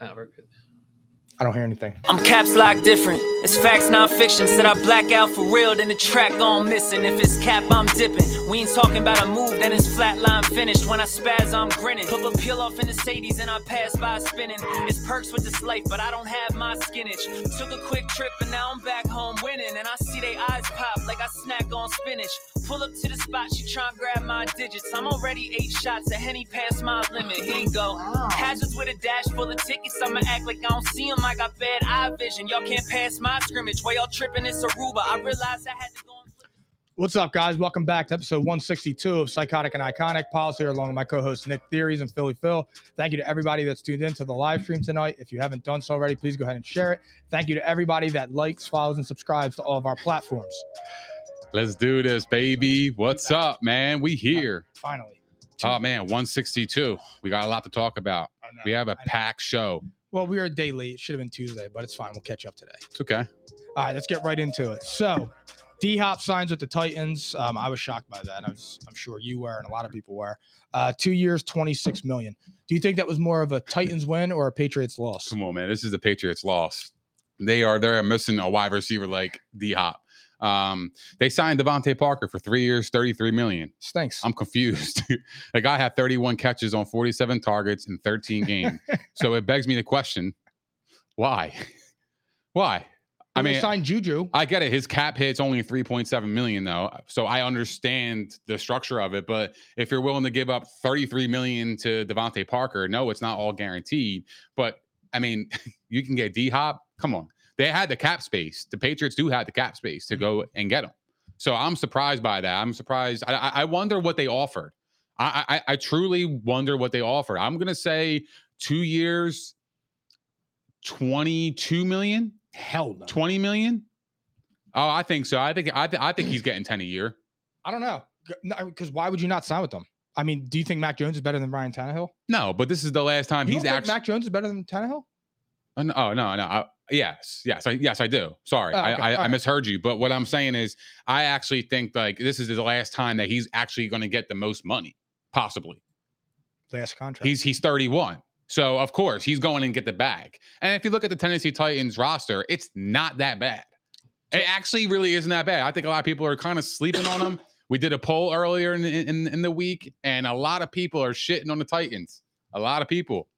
We're good. I don't hear anything. I'm caps lock different. It's facts, not fiction. Said I black out for real, then the track gone missing. If it's cap, I'm dipping. We ain't talking about a move, then it's flatline finished. When I spaz, I'm grinning. Put a peel off in the Sadies and I pass by spinning. It's perks with this life, but I don't have my skinach. Took a quick trip and now I'm back home winning. And I see they eyes pop like I snack on spinach. Pull up to the spot, she tryna grab my digits. I'm already eight shots, a henny past my limit. Here you go. Hazards with a dash full of tickets. I'ma act like I don't see 'em. I got bad eye vision. Y'all can't pass my scrimmage. While y'all tripping, it's Aruba. I realized I had to go. and What's up, guys? Welcome back to episode 162 of Psychotic and Iconic. Paul's here along with my co-host Nick Theories and Philly Phil. Thank you to everybody that's tuned in to the live stream tonight. If you haven't done so already, please go ahead and share it. Thank you to everybody that likes, follows, and subscribes to all of our platforms. Let's do this, baby. What's up, man? We here. Finally. Oh man, 162. We got a lot to talk about. We have a packed show. Well, we were a day late. It should have been Tuesday, but it's fine. We'll catch up today. It's okay. All right, let's get right into it. So, D Hop signs with the Titans. Um, I was shocked by that. I was, I'm sure you were, and a lot of people were. Uh, two years, 26 million. Do you think that was more of a Titans win or a Patriots loss? Come on, man. This is the Patriots loss. They are they're missing a wide receiver like D Hop. Um, they signed DeVante Parker for three years, 33 million. Stinks. I'm confused. the guy had 31 catches on 47 targets in 13 games. so it begs me to question why? Why? I mean, signed Juju. I get it. His cap hit's only 3.7 million though. So I understand the structure of it. But if you're willing to give up 33 million to DeVante Parker, no, it's not all guaranteed. But I mean, you can get D Hop. Come on. They had the cap space. The Patriots do have the cap space to mm-hmm. go and get him. So I'm surprised by that. I'm surprised. I, I- wonder what they offered. I, I I truly wonder what they offered. I'm gonna say two years, 22 million. Hell no. 20 million? Oh, I think so. I think I, th- I think he's getting 10 a year. I don't know. Because why would you not sign with them? I mean, do you think Mac Jones is better than Ryan Tannehill? No, but this is the last time You he's actually. Mac Jones is better than Tannehill? Oh no, oh, no, no. I, yes, yes, I, yes, I do. Sorry, Oh, I, okay, I, I alright. misheard you. But what I'm saying is, I actually think like this is the last time that he's actually going to get the most money, possibly. Last contract. He's he's 31. So of course he's going and get the bag. And if you look at the Tennessee Titans roster, it's not that bad. It actually really isn't that bad. I think a lot of people are kind of sleeping on him. We did a poll earlier in, in in the week, and a lot of people are shitting on the Titans. A lot of people,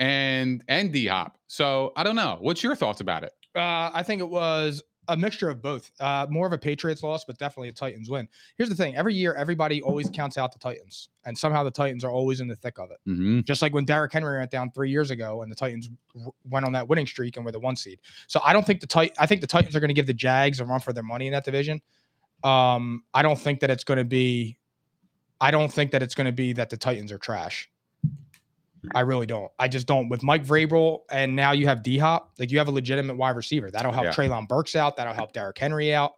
and and D Hop. So I don't know. What's your thoughts about it? Uh, I think it was a mixture of both. Uh, more of a Patriots loss, but definitely a Titans win. Here's the thing: every year, everybody always counts out the Titans, and somehow the Titans are always in the thick of it. Mm-hmm. Just like when Derrick Henry went down three years ago, and the Titans w- went on that winning streak and were the one seed. So I don't think the Tit- I think the Titans are going to give the Jags a run for their money in that division. Um, I don't think that it's going to be. I don't think that it's going to be that the Titans are trash. I really don't. I just don't. With Mike Vrabel and now you have D Hop, like you have a legitimate wide receiver. That'll help Yeah. Treylon Burks out. That'll help Derrick Henry out.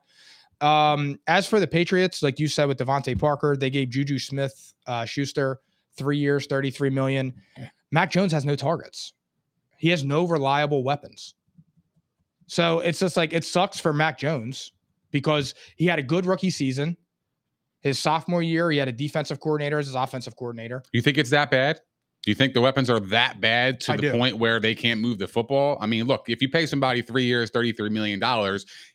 Um, as for the Patriots, like you said with DeVante Parker, they gave Juju Smith uh, Schuster three years, 33 million. Mac Jones has no targets. He has no reliable weapons. So it's just like it sucks for Mac Jones because he had a good rookie season. His sophomore year, he had a defensive coordinator as his offensive coordinator. You think it's that bad? Do you think the weapons are that bad to I the do. point where they can't move the football? I mean, look, if you pay somebody three years, $33 million,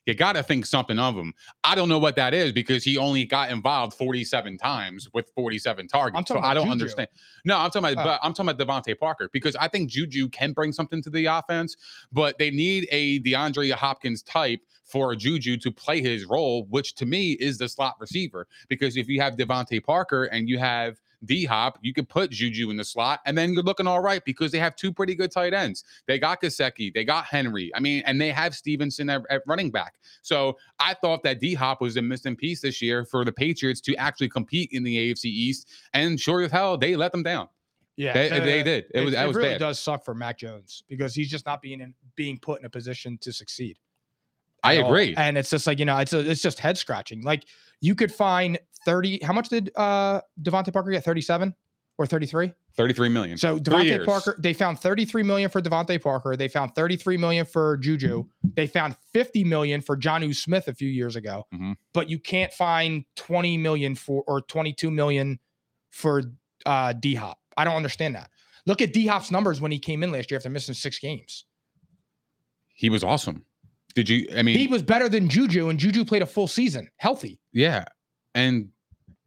you got to think something of him. I don't know what that is because he only got involved 47 times with 47 targets. So I don't Juju. understand. No, I'm talking about, Oh. but I'm talking about DeVante Parker because I think Juju can bring something to the offense, but they need a DeAndre Hopkins type for Juju to play his role, which to me is the slot receiver. Because if you have DeVante Parker and you have D Hop, you could put Juju in the slot, and then you're looking all right because they have two pretty good tight ends. They got Gesicki, they got Henry. I mean, and they have Stevenson at, at running back. So I thought that D Hop was a missing piece this year for the Patriots to actually compete in the AFC East, and sure as hell they let them down. Yeah, They, they did. It, was that was really bad. does suck for Mac Jones because he's just not being in, being put in a position to succeed. I at all. agree. And it's just like, you know, it's a, it's just head scratching. Like you could find 30 how much did uh DeVante Parker get? 37 or 33? 33 million. So Three DeVante. Parker, they found 33 million for DeVante Parker. They found 33 million for Juju. They found 50 million for Jonnu Smith a few years ago. Mhm. But you can't find 20 million for or 22 million for uh D Hop. I don't understand that. Look at D Hop's numbers when he came in last year after missing six games. He was awesome. Did you? I mean, He was better than Juju, and Juju played a full season healthy. yeah. And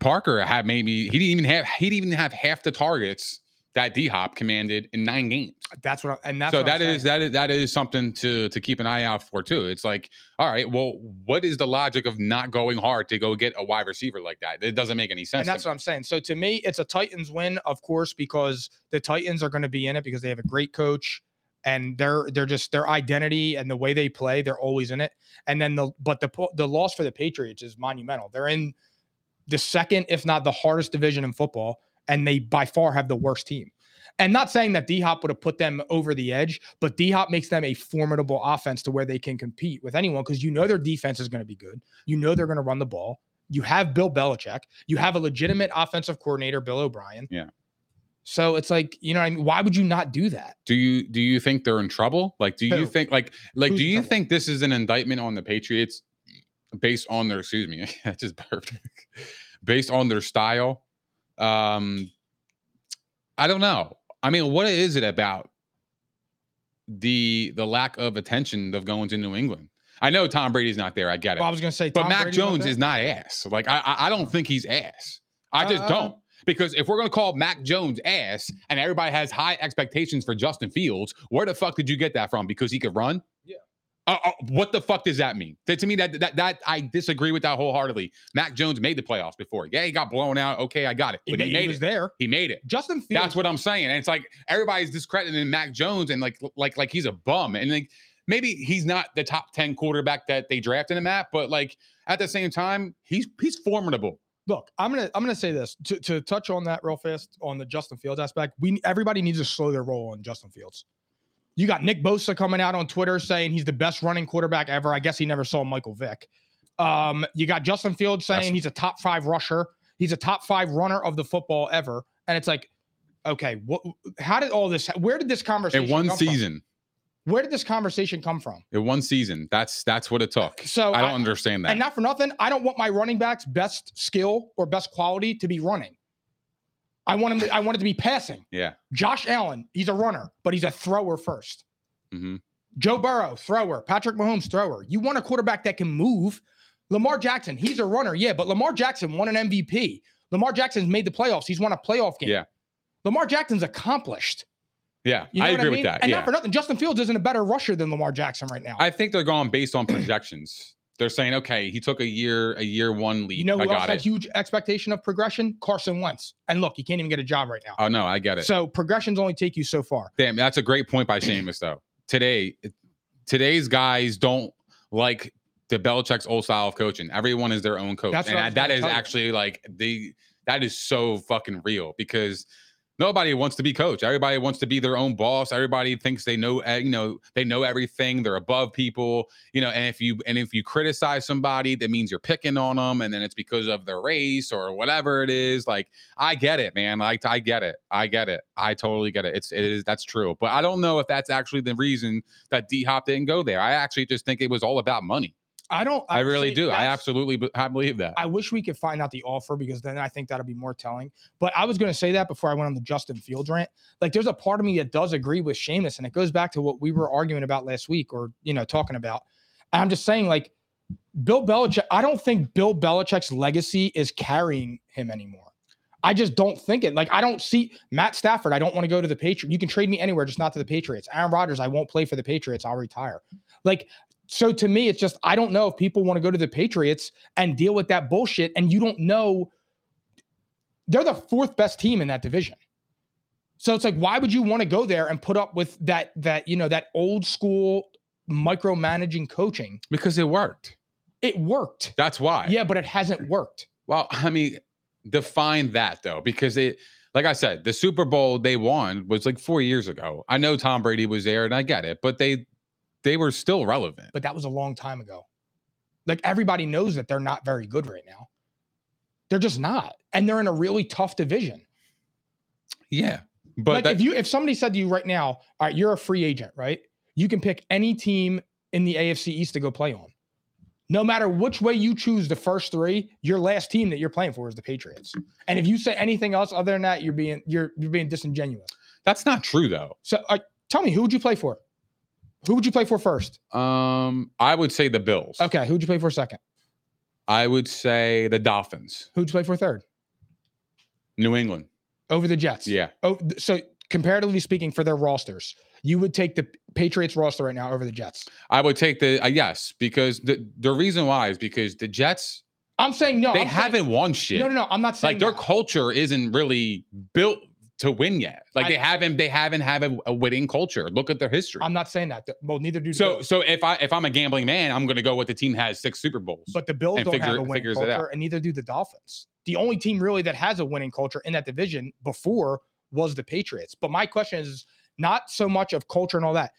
Parker had maybe he didn't even have he didn't even have half the targets that D Hop commanded in nine games. That's what. I, and that's so that is that is that is something to to keep an eye out for too. It's like, all right, well, what is the logic of not going hard to go get a wide receiver like that? It doesn't make any sense. And that's what I'm saying. So to me, it's a Titans win, of course, because the Titans are going to be in it because they have a great coach and they're they're just their identity and the way they play, they're always in it. And then the but the the loss for the Patriots is monumental. They're in the second, if not the hardest division in football, and they by far have the worst team. And not saying that D Hop would have put them over the edge, but D Hop makes them a formidable offense to where they can compete with anyone because you know their defense is going to be good. You know they're going to run the ball. You have Bill Belichick. You have a legitimate offensive coordinator, Bill O'Brien. Yeah. So it's like, you know, what I mean, why would you not do that? do you do you think they're in trouble? Like, do you think like like Who's do you trouble? think this is an indictment on the Patriots based on their excuse me, I just burped. based on their style? Um I don't know. I mean, what is it about the the lack of attention of going to New England? I know Tom Brady's not there. I get it. Well, I was to say, But Tom Mac Brady's Jones is not ass. Like I, I, I don't think he's ass. I just Uh, don't. Because if we're gonna call Mac Jones ass, and everybody has high expectations for Justin Fields, where the fuck did you get that from? Because he could run? Uh, uh, what the fuck does that mean? That to me, that, that that I disagree with that wholeheartedly. Mac Jones made the playoffs before. Yeah, he got blown out. Okay, I got it. He, But he, he made was it. there. He made it. Justin Fields. That's what I'm saying. And it's like everybody's discrediting Mac Jones and like like like he's a bum. And like maybe he's not the top 10 quarterback that they drafted him at, but like at the same time, he's he's formidable. look, I'm gonna I'm gonna say this to, to touch on that real fast on the Justin Fields aspect. We everybody needs to slow their roll on Justin Fields. You got Nick Bosa coming out on Twitter saying he's the best running quarterback ever. I guess he never saw Michael Vick. Um, you got Justin Fields saying That's- he's a top five rusher. He's a top five runner of the football ever. And it's like, okay, what? How did all this? Where did this conversation? Come from? In one come from? season. Where did this conversation come from? In one season. That's that's what it took. So I don't understand that. And not for nothing, I don't want my running back's best skill or best quality to be running. I want him. To, I want it to be passing. yeah. Josh Allen, he's a runner, but he's a thrower first. mm-hmm. Joe Burrow, thrower. Patrick Mahomes, thrower. You want a quarterback that can move. Lamar Jackson, he's a runner, yeah, but Lamar Jackson won an MVP. Lamar Jackson's made the playoffs. He's won a playoff game. Yeah. Lamar Jackson's accomplished. Yeah. You know I agree mean? with that. And yeah. not for nothing, Justin Fields isn't a better rusher than Lamar Jackson right now. I think they're going based on projections. They're saying, okay, he took a year, a year one lead. you know I who else got had it. huge expectation of progression? Carson Wentz. And look, he can't even get a job right now. Oh no, I get it. So progressions only take you so far. Damn, that's a great point by Seamus, though. Today, today's guys don't like the Belichick's old style of coaching. Everyone is their own coach, That's I and that you. actually like the that is so fucking real because nobody wants to be coach. Everybody wants to be their own boss. Everybody thinks they know, uh, you know, they know everything. They're above people, you know. And if you and if you criticize somebody, that means you're picking on them, and then it's because of their race or whatever it is. Like I get it, man. Like I get it. I get it. I totally get it. It's it is that's true. But I don't know if that's actually the reason that D Hop didn't go there. I actually just think it was all about money. I don't. I, really do. I absolutely I believe that. I wish we could find out the offer because then I think that'll be more telling. But I was going to say that before I went on the Justin Fields rant. Like, there's a part of me that does agree with Seamus, and it goes back to what we were arguing about last week, or you know, talking about. And I'm just saying, like, Bill Belichick. I don't think Bill Belichick's legacy is carrying him anymore. I just don't think it. Like, I don't see Matt Stafford. I don't want to go to the Patriots. You can trade me anywhere, just not to the Patriots. Aaron Rodgers. I won't play for the Patriots. I'll retire. Like, so to me, it's just I don't know if people want to go to the Patriots and deal with that bullshit, and you don't know they're the fourth best team in that division. So it's like, why would you want to go there and put up with that that you know that old school micromanaging coaching? because it worked. It worked, That's why. yeah, but it hasn't worked. Well, I mean, define that though, because it, like I said, the Super Bowl they won was like four years ago. I know Tom Brady was there, and I get it, but they, they were still relevant. But that was a long time ago. Like everybody knows that they're not very good right now. They're just not, and they're in a really tough division. Yeah, but like that, if you if somebody said to you right now, all right, you're a free agent, right? You can pick any team in the AFC East to go play on. No matter which way you choose the first three, your last team that you're playing for is the Patriots. And if you say anything else other than that, you're being you're you're being disingenuous. That's not true though. So uh, tell me, who would you play for? Who would you play for first? Um, I would say the Bills. Okay, who would you play for second? I would say the Dolphins. Who would you play for third? New England. Over the Jets. Yeah. Oh, so comparatively speaking, for their rosters, you would take the Patriots roster right now over the Jets. I would take the uh, yes because the the reason why is because the Jets I'm saying no. they I'm haven't won shit. No, no, no. I'm not saying like their culture isn't really built to win yet. Like I- they haven't they haven't have a, a winning culture. Look at their history. I'm not saying that. Well, neither do so Bills. so if I if I'm a gambling man, I'm going to go with the team that has six Super Bowls. But the Bills don't have figure- a winning figures it out. culture, and neither do the Dolphins. The only team really that has a winning culture in that division before was the Patriots. But my question is not so much of culture and all that.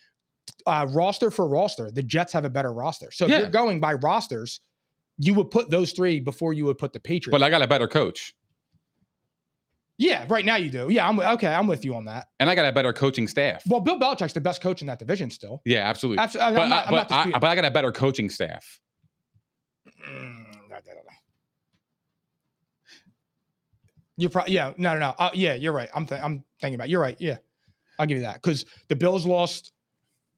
Uh, roster for roster, the Jets have a better roster. So if Yeah. you're going by rosters, you would put those three before you would put the Patriots. but I got a better coach yeah, right now you do. Yeah, I'm okay. I'm with you on that. and I got a better coaching staff. Well, Bill Belichick's the best coach in that division still. Yeah, absolutely. Abs- but, not- I, but, I, but I got a better coaching staff. Mm. You're probably yeah no no no uh, yeah you're right I'm th- I'm thinking about it. you're right yeah I'll give you that because the Bills lost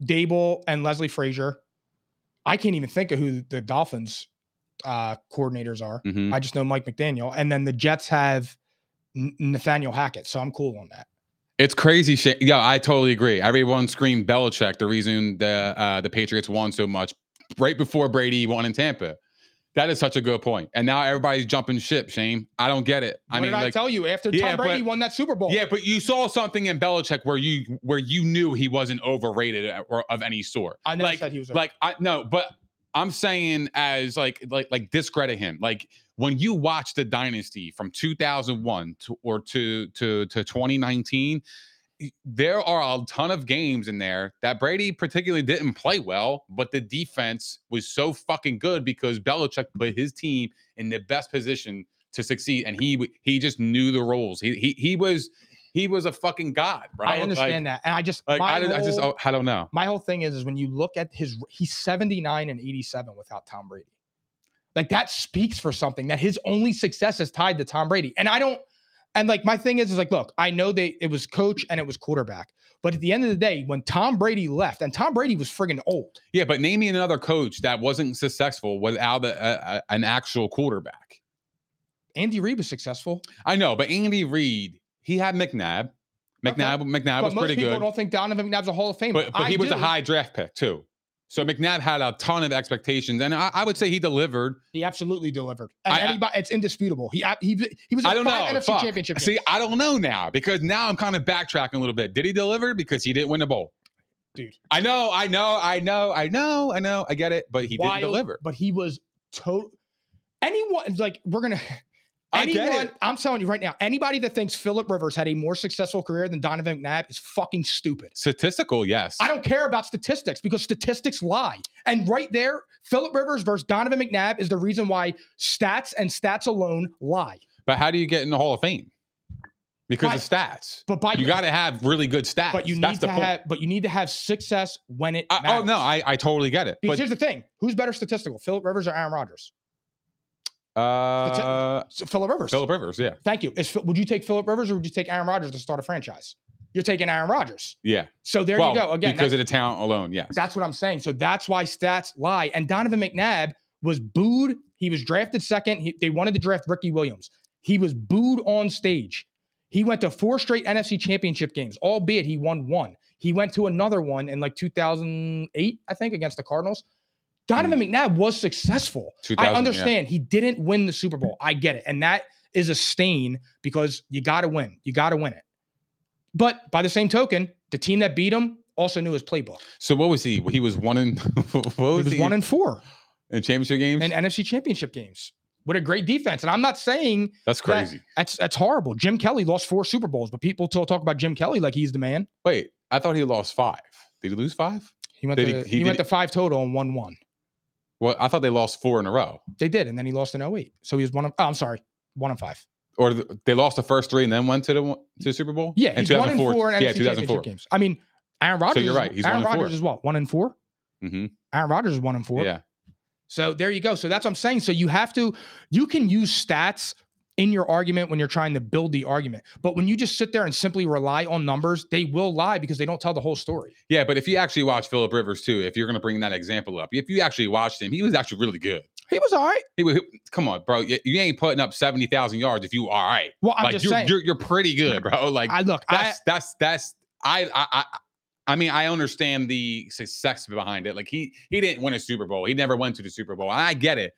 Daboll and Leslie Frazier. I can't even think of who the Dolphins uh, coordinators are. Mhm. I just know Mike McDaniel, and then the Jets have Nathaniel Hackett, so I'm cool on that. It's crazy shit. Yeah, I totally agree. Everyone screamed Belichick. The reason the uh, the Patriots won so much right before Brady won in Tampa. That is such a good point. And now everybody's jumping ship. Shane, I don't get it. I what mean, did I like, tell you after Yeah, Tom Brady but- won that Super Bowl? yeah, but you saw something in Belichick where you where you knew he wasn't overrated or of any sort. I never like, said he was. like I no, but I'm saying as like like like discredit him. Like when you watch the dynasty from 2001 to or to to to 2019, there are a ton of games in there that Brady particularly didn't play well, but the defense was so fucking good because Belichick put his team in the best position to succeed, and he he just knew the rules. He he he was he was a fucking god, bro. I understand that, and I just Like, I, did- I just oh, I don't know. my whole thing is is when you look at his he's 79 and 87 without Tom Brady. Like that speaks for something that his only success is tied to Tom Brady. And I don't and like my thing is is like look, I know they it was coach and it was quarterback. But at the end of the day, when Tom Brady left, and Tom Brady was friggin' old. Yeah, but name me another coach that wasn't successful without a, a, an actual quarterback. Andy Reid was successful. I know, but Andy Reid, he had McNabb. McNabb, McNabb but was most pretty people good, don't think Donovan McNabb's a Hall of Famer. but, but he was a high draft pick too. So McNabb had a ton of expectations, and I, I would say he delivered. He absolutely delivered. I- anybody, it's indisputable. He he he was. I don't five know. NFC fuck. championship. See. I don't know now because now I'm kind of backtracking a little bit. Did he deliver? Because he didn't win the bowl. dude. I know, I know, I know, I know, I know, I get it, but he wild, didn't deliver. But he was total. Anyone like we're gonna. Anyone. I'm telling you right now, anybody that thinks Philip Rivers had a more successful career than Donovan McNabb is fucking stupid. Statistical, yes. I don't care about statistics because statistics lie. And right there, Philip Rivers versus Donovan McNabb is the reason why stats and stats alone lie. But how do you get in the Hall of Fame? Because By- of stats. But by You got to have really good stats. but you That's need to point. have but you need to have success when it I- matters. oh no, I, I totally get it. because But here's the thing: who's better statistical, Philip Rivers or Aaron Rodgers? Uh, So Philip Rivers. Philip Rivers, yeah, Thank you. Is, would you take Philip Rivers or would you take Aaron Rodgers to start a franchise? You're taking Aaron Rodgers. yeah. So there well, you go. Again, because of the talent alone, Yeah. that's what I'm saying. So that's why stats lie. And Donovan McNabb was booed. He was drafted second. He, they wanted to draft Ricky Williams. He was booed on stage. He went to four straight NFC championship games, albeit he won one. He went to another one in like 2008, I think, against the Cardinals. Donovan mm. McNabb was successful. 2000, I yeah. understand he didn't win the Super Bowl. I get it. And that is a stain because you got to win. You got to win it. But by the same token, the team that beat him also knew his playbook. So what was he? He was one in what was He was, he one and four in championship games? in NFC championship games with a great defense. And I'm not saying That's that- crazy. that's that's horrible. Jim Kelly lost four Super Bowls, but people still talk about Jim Kelly like he's the man. Wait, I thought he lost five. Did he lose five? He went Did to he- he, he went to five total and won one. Well, I thought they lost four in a row, They did, and then he lost in 08. So he was one of oh, I'm sorry, one and five. or th- they lost the first three and then went to the one- to the Super Bowl. Yeah, in he's one and 2004. four in Yeah, NFC 2004. championship games. I mean, Aaron Rodgers. you're is- right, he's Aaron one and four. Rodgers is what one and four. hmm Aaron Rodgers is one and four. Yeah, So there you go. So that's what I'm saying. So you have to, you can use stats in your argument when you're trying to build the argument. But when you just sit there and simply rely on numbers, they will lie because they don't tell the whole story. Yeah, but if you actually watch Philip Rivers too, if you're going to bring that example up, if you actually watched him, he was actually really good. He was all right. He was, come on, bro. You, you ain't putting up seventy thousand yards if you all right. Well, I'm like just you're, saying. you're you're pretty good, bro. Like I look, I, that's that's that's I I I. I mean, I understand the success behind it. Like he he didn't win a Super Bowl. He never went to the Super Bowl. I get it.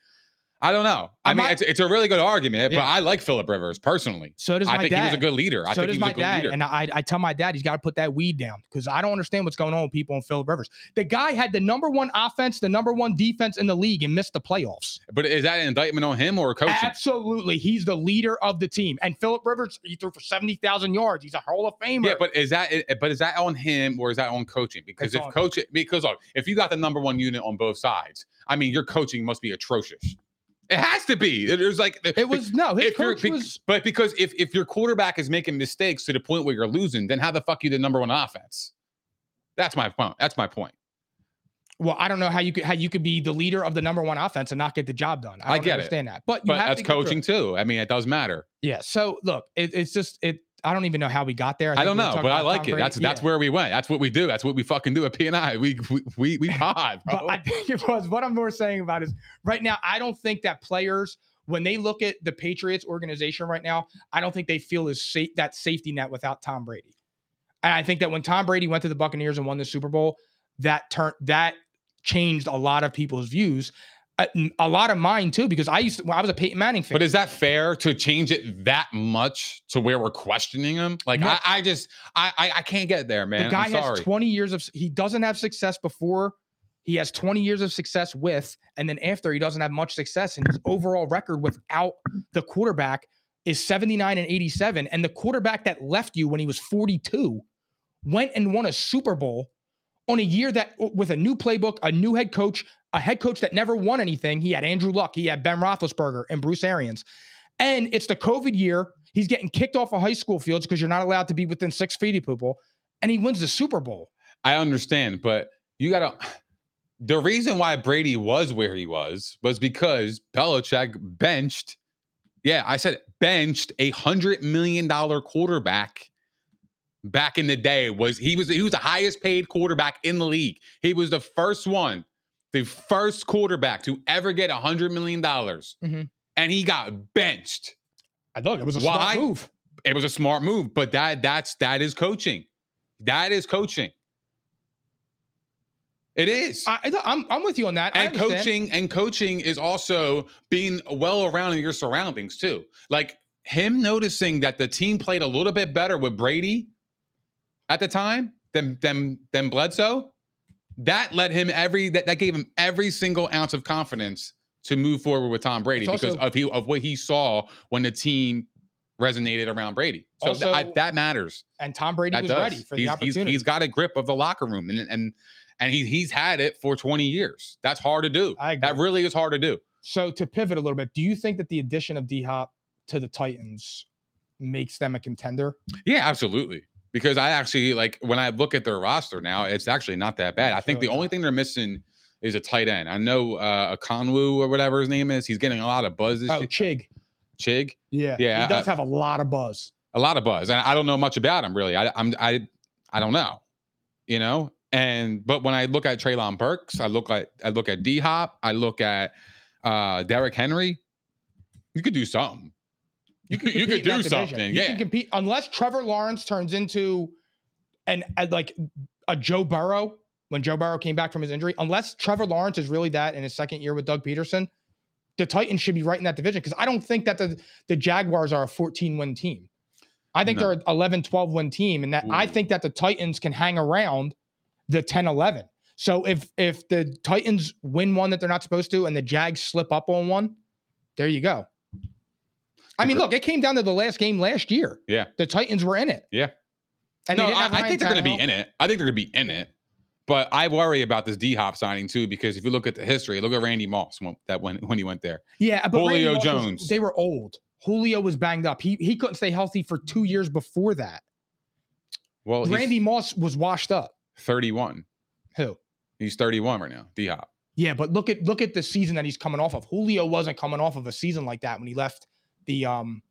I don't know. I, I mean, might- it's, it's a really good argument, but I like Philip Rivers personally. so does I my think dad. he was a good leader. I so think does he was my a good dad, leader. and I, I tell my dad he's got to put that weed down because I don't understand what's going on with people in Philip Rivers. The guy had the number one offense, the number one defense in the league, and missed the playoffs. but is that an indictment on him or coaching? Absolutely, he's the leader of the team. And Philip Rivers, he threw for seventy thousand yards. He's a Hall of Famer. Yeah, but is that but is that on him or is that on coaching? Because It's if coaching because look, if you got the number one unit on both sides, I mean your coaching must be atrocious. It has to be. There's like it was no. His coach was but because if if your quarterback is making mistakes to the point where you're losing, then how the fuck are you the number one offense? That's my point. That's my point. well. I don't know how you could how you could be the leader of the number one offense and not get the job done. I, I get it. understand that, but you But have that's to get through coaching too. I mean, it does matter. Yeah. So look, it, it's just it. I don't even know how we got there. I, think don't we know, but I like Tom it. Brady. That's that's Yeah. where we went. That's what we do. That's what we fucking do at P and I. We we we, we pod, bro. But I think it was what I'm more saying about is right now. I don't think that players, when they look at the Patriots organization right now, I don't think they feel as safe that safety net without Tom Brady. And I think that when Tom Brady went to the Buccaneers and won the Super Bowl, that turned that changed a lot of people's views, a, a lot of mine too, because I used to, when I was a Peyton Manning fan. But is that fair to change it that much to where we're questioning him? Like No. I, I just I, I I can't get there, man. the guy has 20 years of he doesn't have success before he has 20 years of success with and then after he doesn't have much success and his overall record without the quarterback is 79 and 87 and the quarterback that left you when he was 42 went and won a super bowl on a year that with a new playbook a new head coach a head coach that never won anything he had andrew luck he had ben roethlisberger and bruce arians and it's the covid year he's getting kicked off of high school fields because you're not allowed to be within six feet of people and he wins the Super Bowl. I understand, but you gotta the reason why Brady was where he was was because Belichick benched, yeah, I said benched a hundred million dollar quarterback back in the day. Was he was he was the highest paid quarterback in the league. He was the first one, the first quarterback to ever get a hundred million dollars. Mhm. And he got benched. I thought it was a Why? smart move. It was a smart move, but that that's that is coaching. That is coaching. It is. I, I- I'm, I'm with you on that. And coaching and coaching is also being well around in your surroundings too. Like him noticing that the team played a little bit better with Brady at the time than than than Bledsoe. That led him every that, that gave him every single ounce of confidence to move forward with Tom Brady It's because of he of what he saw when the team resonated around Brady. So th- I- that matters. And Tom Brady That was does. ready for the he's, he's, he's got a grip of the locker room and and and he, he's had it for 20 years. That's hard to do. I That really is hard to do. so to pivot a little bit, do you think that the addition of D Hop to the Titans makes them a contender? Yeah, absolutely. Because I actually like when I look at their roster now, it's actually not that bad. I think the only thing they're missing is a tight end. I know uh Okonkwo or whatever his name is. He's getting a lot of buzz this Oh, year. Chig. Chig, Yeah. Yeah, He does have a lot of buzz. a lot of buzz, and I don't know much about him really. I, I'm I I don't know, you know. And but when I look at Treylon Burks, I look at I look at D Hop, I look at uh Derrick Henry. You could do something. You could you compete could in that do division. something. You Yeah. can compete unless Trevor Lawrence turns into an a- like a Joe Burrow when Joe Burrow came back from his injury. Unless Trevor Lawrence is really that in his second year with Doug Pederson, the Titans should be right in that division because I don't think that the the Jaguars are a 14 win team. I think No. they're an 11 12 win team and that I think that the Titans can hang around the 10 11. So if if the Titans win one that they're not supposed to and the Jags slip up on one, there you go. I mean, look, it came down to the last game last year. Yeah. The Titans were in it. Yeah. And no, I, I think they're going to be in it. I think they're going to be in it. But I worry about this D Hop signing too because if you look at the history, look at Randy Moss when, that when when he went there. Yeah, but Julio Moss was- Jones. they were old. Julio was banged up. He he couldn't stay healthy for two years before that. Well, Randy Moss was washed up. 31. Who? He's 31 right now. D Hop. Yeah, but look at look at the season that he's coming off of. Julio wasn't coming off of a season like that when he left the um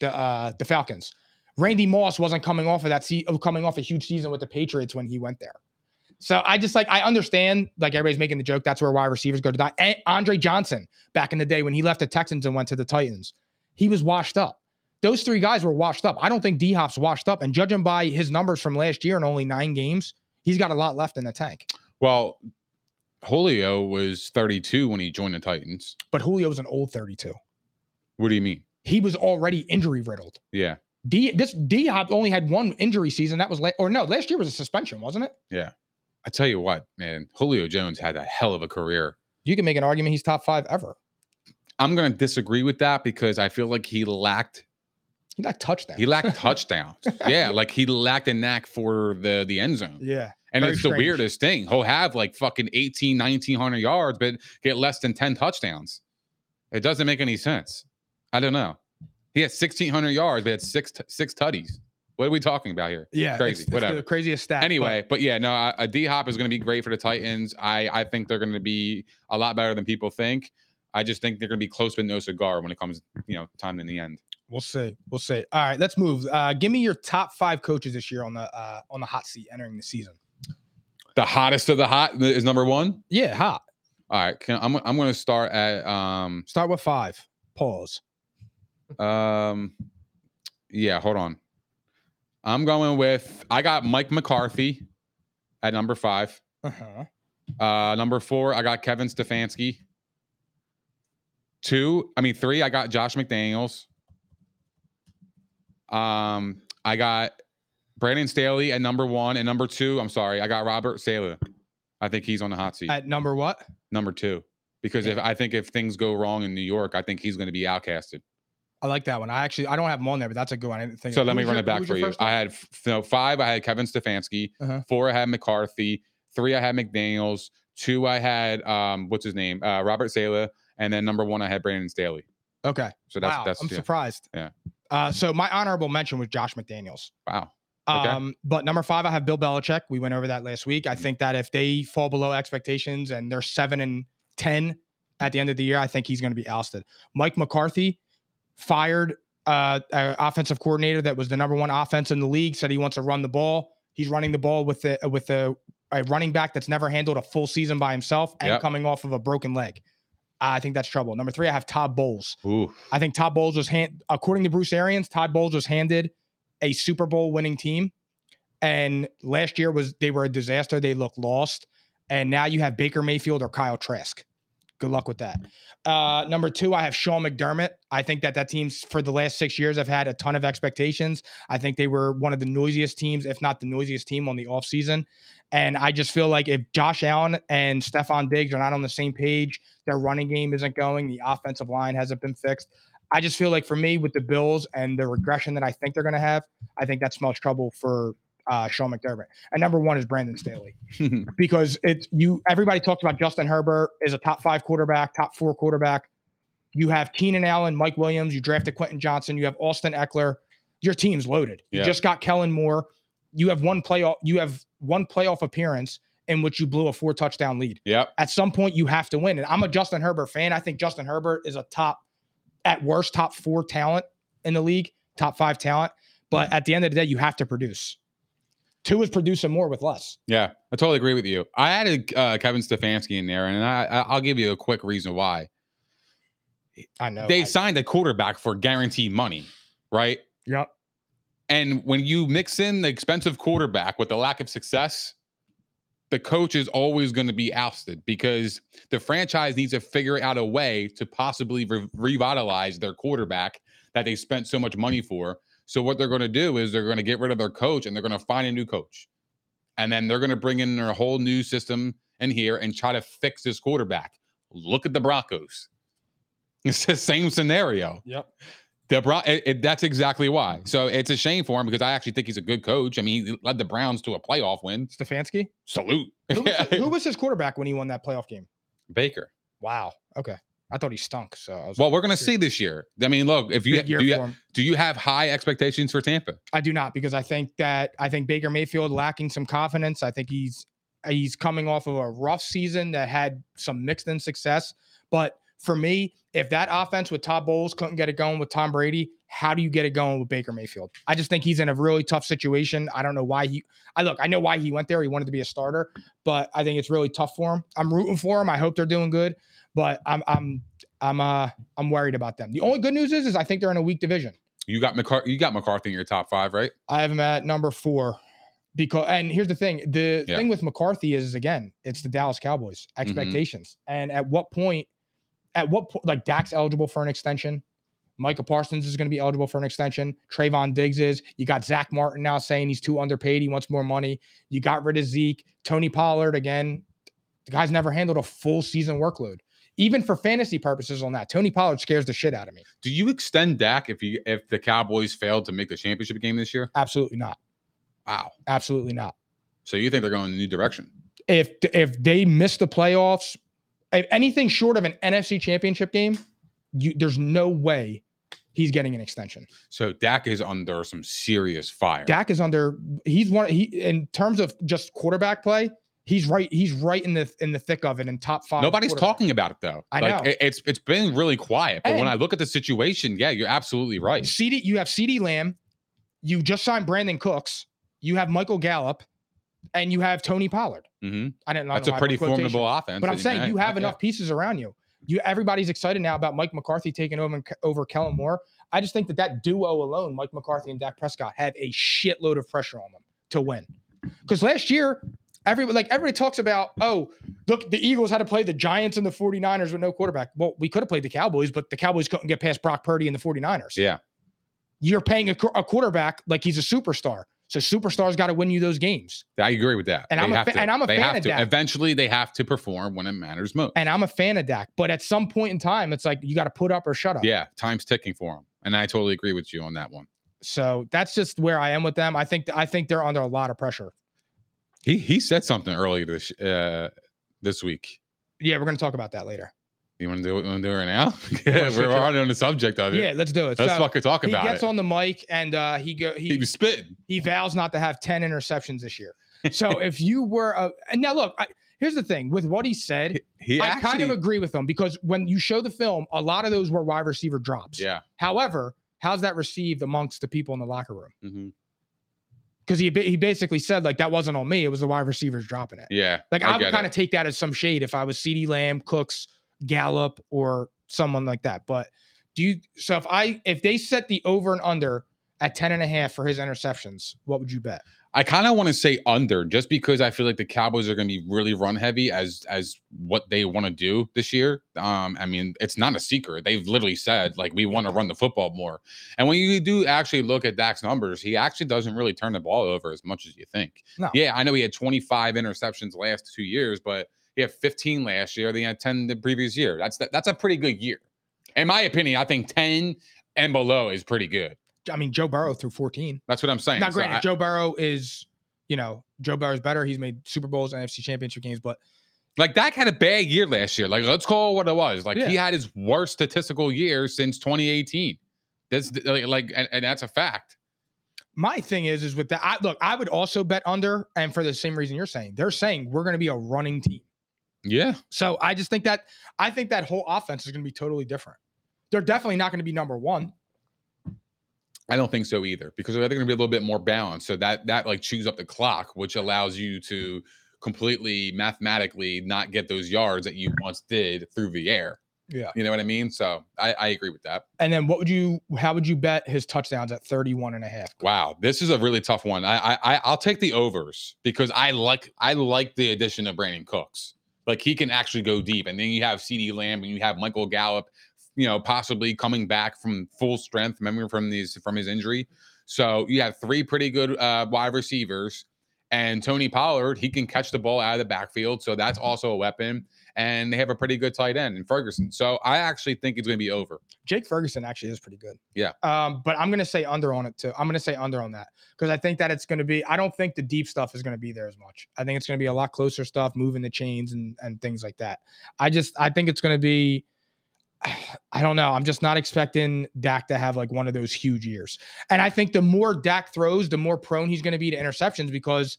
the uh the Falcons. Randy Moss wasn't coming off of that se- uh, coming off a huge season with the Patriots when he went there. So I just like I understand like everybody's making the joke that's where wide receivers go to die. And Andre Johnson back in the day when he left the Texans and went to the Titans, he was washed up. Those three guys were washed up. I don't think D Hop's washed up. And judging by his numbers from last year in only nine games, he's got a lot left in the tank. Well, Julio was 32 when he joined the Titans. But Julio was an old 32. What do you mean? He was already injury riddled. Yeah. D this D Hop only had one injury season. That was la- or no, last year was a suspension, wasn't it? Yeah. I tell you what, man, Julio Jones had a hell of a career. You can make an argument he's top five ever. I'm going to disagree with that because I feel like he lacked He got touchdown. he lacked touchdowns. Yeah, like he lacked a knack for the the end zone. yeah. And it's the weirdest thing. He'll have like fucking 18, 1900 yards, but get less than 10 touchdowns. It doesn't make any sense. I don't know. He had 1600 yards, but had six t- six tutties. What are we talking about here? Yeah. Crazy, It's, it's whatever. the craziest stat. but Anyway, but yeah, no, a D Hop is going to be great for the Titans. I I think they're going to be a lot better than people think. I just think they're going to be close with no cigar when it comes, you know, time in the end. we'll see. We'll see. All right, let's move. Uh give me your top five coaches this year on the uh on the hot seat entering the season. The hottest of the hot is number one. Yeah, hot. All right, can, I'm I'm going to start at um Start with five. Pause. Um yeah. Hold on. I'm going with I got Mike McCarthy at number five. Uh-huh. Uh, number four, I got Kevin Stefanski. Two, I mean three, I got Josh McDaniels. Um, I got Brandon Staley at number one, and number two, I'm sorry, I got Robert Saleh. I think he's on the hot seat. At number what? number two, because if I think if things go wrong in New York, I think he's going to be outcasted. I like that one. I actually I don't have him on there, but that's a good one. I didn't think So of- let me run your- it back for you. I had no five. I had Kevin Stefanski. Uh-huh. Four, I had McCarthy. Three, I had McDaniel's. Two, I had um, what's his name, uh, Robert Saleh, and then number one, I had Brandon Staley. Okay. So that's wow, that's I'm yeah. surprised. Yeah. Uh, so my honorable mention was Josh McDaniels. wow. Okay. Um, but number five, I have Bill Belichick. We went over that last week. I Mm-hmm. think that if they fall below expectations and they're seven and ten at the end of the year, I think he's going to be ousted. Mike McCarthy fired uh, offensive coordinator that was the number one offense in the league. Said he wants to run the ball. He's running the ball with the with the a running back that's never handled a full season by himself and Yep. coming off of a broken leg. I think that's trouble. Number three, I have Todd Bowles. Ooh. I think Todd Bowles was hand, according to Bruce Arians, Todd Bowles was handed a Super Bowl winning team. And last year was they were a disaster. They looked lost. And now you have Baker Mayfield or Kyle Trask. Good luck with that. Uh, number two, I have Sean McDermott. I think that that team's for the last six years I've had a ton of expectations. I think they were one of the noisiest teams, if not the noisiest team on the offseason. And I just feel like if Josh Allen and Stefon Diggs are not on the same page, their running game isn't going, the offensive line hasn't been fixed. I just feel like for me, with the Bills and the regression that I think they're going to have, I think that smells trouble for uh, Sean McDermott. And number one is Brandon Staley because it's you. Everybody talks about Justin Herbert is a top five quarterback, top four quarterback. You have Keenan Allen, Mike Williams. You drafted Quentin Johnston. You have Austin Ekeler. Your team's loaded. You just got Kellen Moore. You have one playoff. You have one playoff appearance in which you blew a four touchdown lead. yep. At some point, you have to win. And I'm a Justin Herbert fan. I think Justin Herbert is a top, at worst, top four talent in the league, top five talent. But at the end of the day, you have to produce. Two is producing more with less. Yeah, I totally agree with you. I added uh, Kevin Stefanski in there, and I, I- I'll give you a quick reason why. I know. They I- signed a quarterback for guaranteed money, right? Yep. And when you mix in the expensive quarterback with the lack of success, the coach is always going to be ousted because the franchise needs to figure out a way to possibly re- revitalize their quarterback that they spent so much money for. So what they're going to do is they're going to get rid of their coach and they're going to find a new coach. And then they're going to bring in their whole new system in here and try to fix this quarterback. Look at the Broncos. It's the same scenario. Yep. The Bron- it, it- that's exactly why. So it's a shame for him because I actually think he's a good coach. I mean, he led the Browns to a playoff win. Stefanski. Salute. Who was, who was his quarterback when he won that playoff game? Baker. Wow. Okay. I thought he stunk. So I was Well, we're gonna see this year. I mean, look, if you do you, for do you have high expectations for Tampa? I do not because I think that I think Baker Mayfield lacking some confidence. I think he's he's coming off of a rough season that had some mixed in success. But for me, if that offense with Todd Bowles couldn't get it going with Tom Brady, how do you get it going with Baker Mayfield? I just think he's in a really tough situation. I don't know why he. I look. I know why he went there. He wanted to be a starter, but I think it's really tough for him. I'm rooting for him. I hope they're doing good, but I'm I'm I'm uh I'm worried about them. The only good news is is I think they're in a weak division. You got McCarthy. You got McCarthy in your top five, right? I have him at number four because and here's the thing the Yeah. thing with McCarthy is again it's the Dallas Cowboys expectations and at what point at what point like Dak's eligible for an extension Micah Parsons is going to be eligible for an extension Trevon Diggs is you got Zack Martin now saying he's too underpaid he wants more money you got rid of Zeke Tony Pollard again the guy's never handled a full season workload even for fantasy purposes on that Tony Pollard scares the shit out of me Do you extend Dak if you if the Cowboys failed to make the championship game this year? absolutely not Wow. absolutely not So you think they're going in a new direction? if if they miss the playoffs, if anything short of an NFC championship game, you there's no way he's getting an extension. So Dak is under some serious fire. Dak is under he's one he in terms of just quarterback play, he's right he's right in the in the thick of it in top 5. Nobody's talking about it though. I like, know. it- it's it's been really quiet. But when I look at the situation, yeah, you're absolutely right. CeeDee you have CeeDee Lamb, you just signed Brandin Cooks, you have Michael Gallup, and you have Tony Pollard. Mm-hmm. I didn't know That's a pretty formidable offense. But I'm saying you have yeah. enough pieces around you. You everybody's excited now about Mike McCarthy taking over over Kellen Moore. I just think that that duo alone, Mike McCarthy and Dak Prescott, have a shitload of pressure on them to win. Because last year, everybody like everybody talks about, oh, look, the Eagles had to play the Giants and the 49ers with no quarterback. Well, we could have played the Cowboys, but the Cowboys couldn't get past Brock Purdy and the 49ers. Yeah. You're paying a, a quarterback like he's a superstar. So superstars got to win you those games. I agree with that. And They I'm a fa- to- and I'm a fan of to. Dak. Eventually, they have to perform when it matters most. And I'm a fan of Dak. But at some point in time, it's like you got to put up or shut up. Yeah, time's ticking for them, and I totally agree with you on that one. So that's just where I am with them. I think I think they're under a lot of pressure. He he said something earlier this uh this week. Yeah, we're gonna talk about that later. You want to do it? Want to do it right now? yeah, we're already on the subject of it. Yeah, let's do it. let's So, fucking talk about it. he gets it. on the mic and uh, he go he he was spitting. he vows not to have 10 interceptions this year. So if you were a and now look, I, here's the thing with what he said, He I actually, kind of agree with him because when you show the film, a lot of those were wide receiver drops. yeah. However, how's that received amongst the people in the locker room? hmm Because he he basically said like that wasn't on me, it was the wide receivers dropping it. Yeah. Like I, would kind of take that as some shade if I was CeeDee Lamb, Cooks, Gallup, or someone like that. But do you so if I if they set the over and under at 10 and a half for his interceptions, what would you bet? I kind of want to say under just because I feel like the Cowboys are going to be really run heavy as as what they want to do this year. Um, I mean, it's not a secret. They've literally said like we want to run the football more. And when you do actually look at Dak's numbers, he actually doesn't really turn the ball over as much as you think. No. Yeah, I know he had 25 interceptions last two years, but he had 15 last year. Then he had 10 the previous year. That's that's a pretty good year. In my opinion, I think 10 and below is pretty good. I mean, Joe Burrow threw 14. That's what I'm saying. Now, So granted, I- Joe Burrow is, you know, Joe Burrow is better. He's made Super Bowls and NFC championship games, but Like Dak had a bad year last year. Like let's call it what it was. Like he had his worst statistical year since 2018. That's like, like and, and that's a fact. my thing is, is with that, I, look, I would also bet under, and for the same reason you're saying, they're saying we're going to be a running team. Yeah. So I just think that I think that whole offense is going to be totally different. They're definitely not going to be number one. I don't think so either because they're going to be a little bit more balanced. So that that like chews up the clock, which allows you to completely mathematically not get those yards that you once did through the air. Yeah. You know what I mean? So I, I agree with that. And then what would you, how would you bet his touchdowns at 31 and a half? Wow, this is a really tough one. I I I- I'll take the overs because I like I like the addition of Brandin Cooks. Like he can actually go deep, and then you have CeeDee Lamb and you have Michael Gallup, you know, possibly coming back from full strength, remember from these from his injury. So you have three pretty good uh, wide receivers, and Tony Pollard he can catch the ball out of the backfield, so that's also a weapon. And they have a pretty good tight end in Ferguson. So I actually think it's going to be over. Jake Ferguson actually is pretty good. Yeah. Um, but I'm going to say under on it too. I'm going to say under on that because I think that it's going to be, I don't think the deep stuff is going to be there as much. I think it's going to be a lot closer stuff, moving the chains and, and things like that. I just, I think it's going to be, I don't know. I'm just not expecting Dak to have like one of those huge years. And I think the more Dak throws, the more prone he's going to be to interceptions because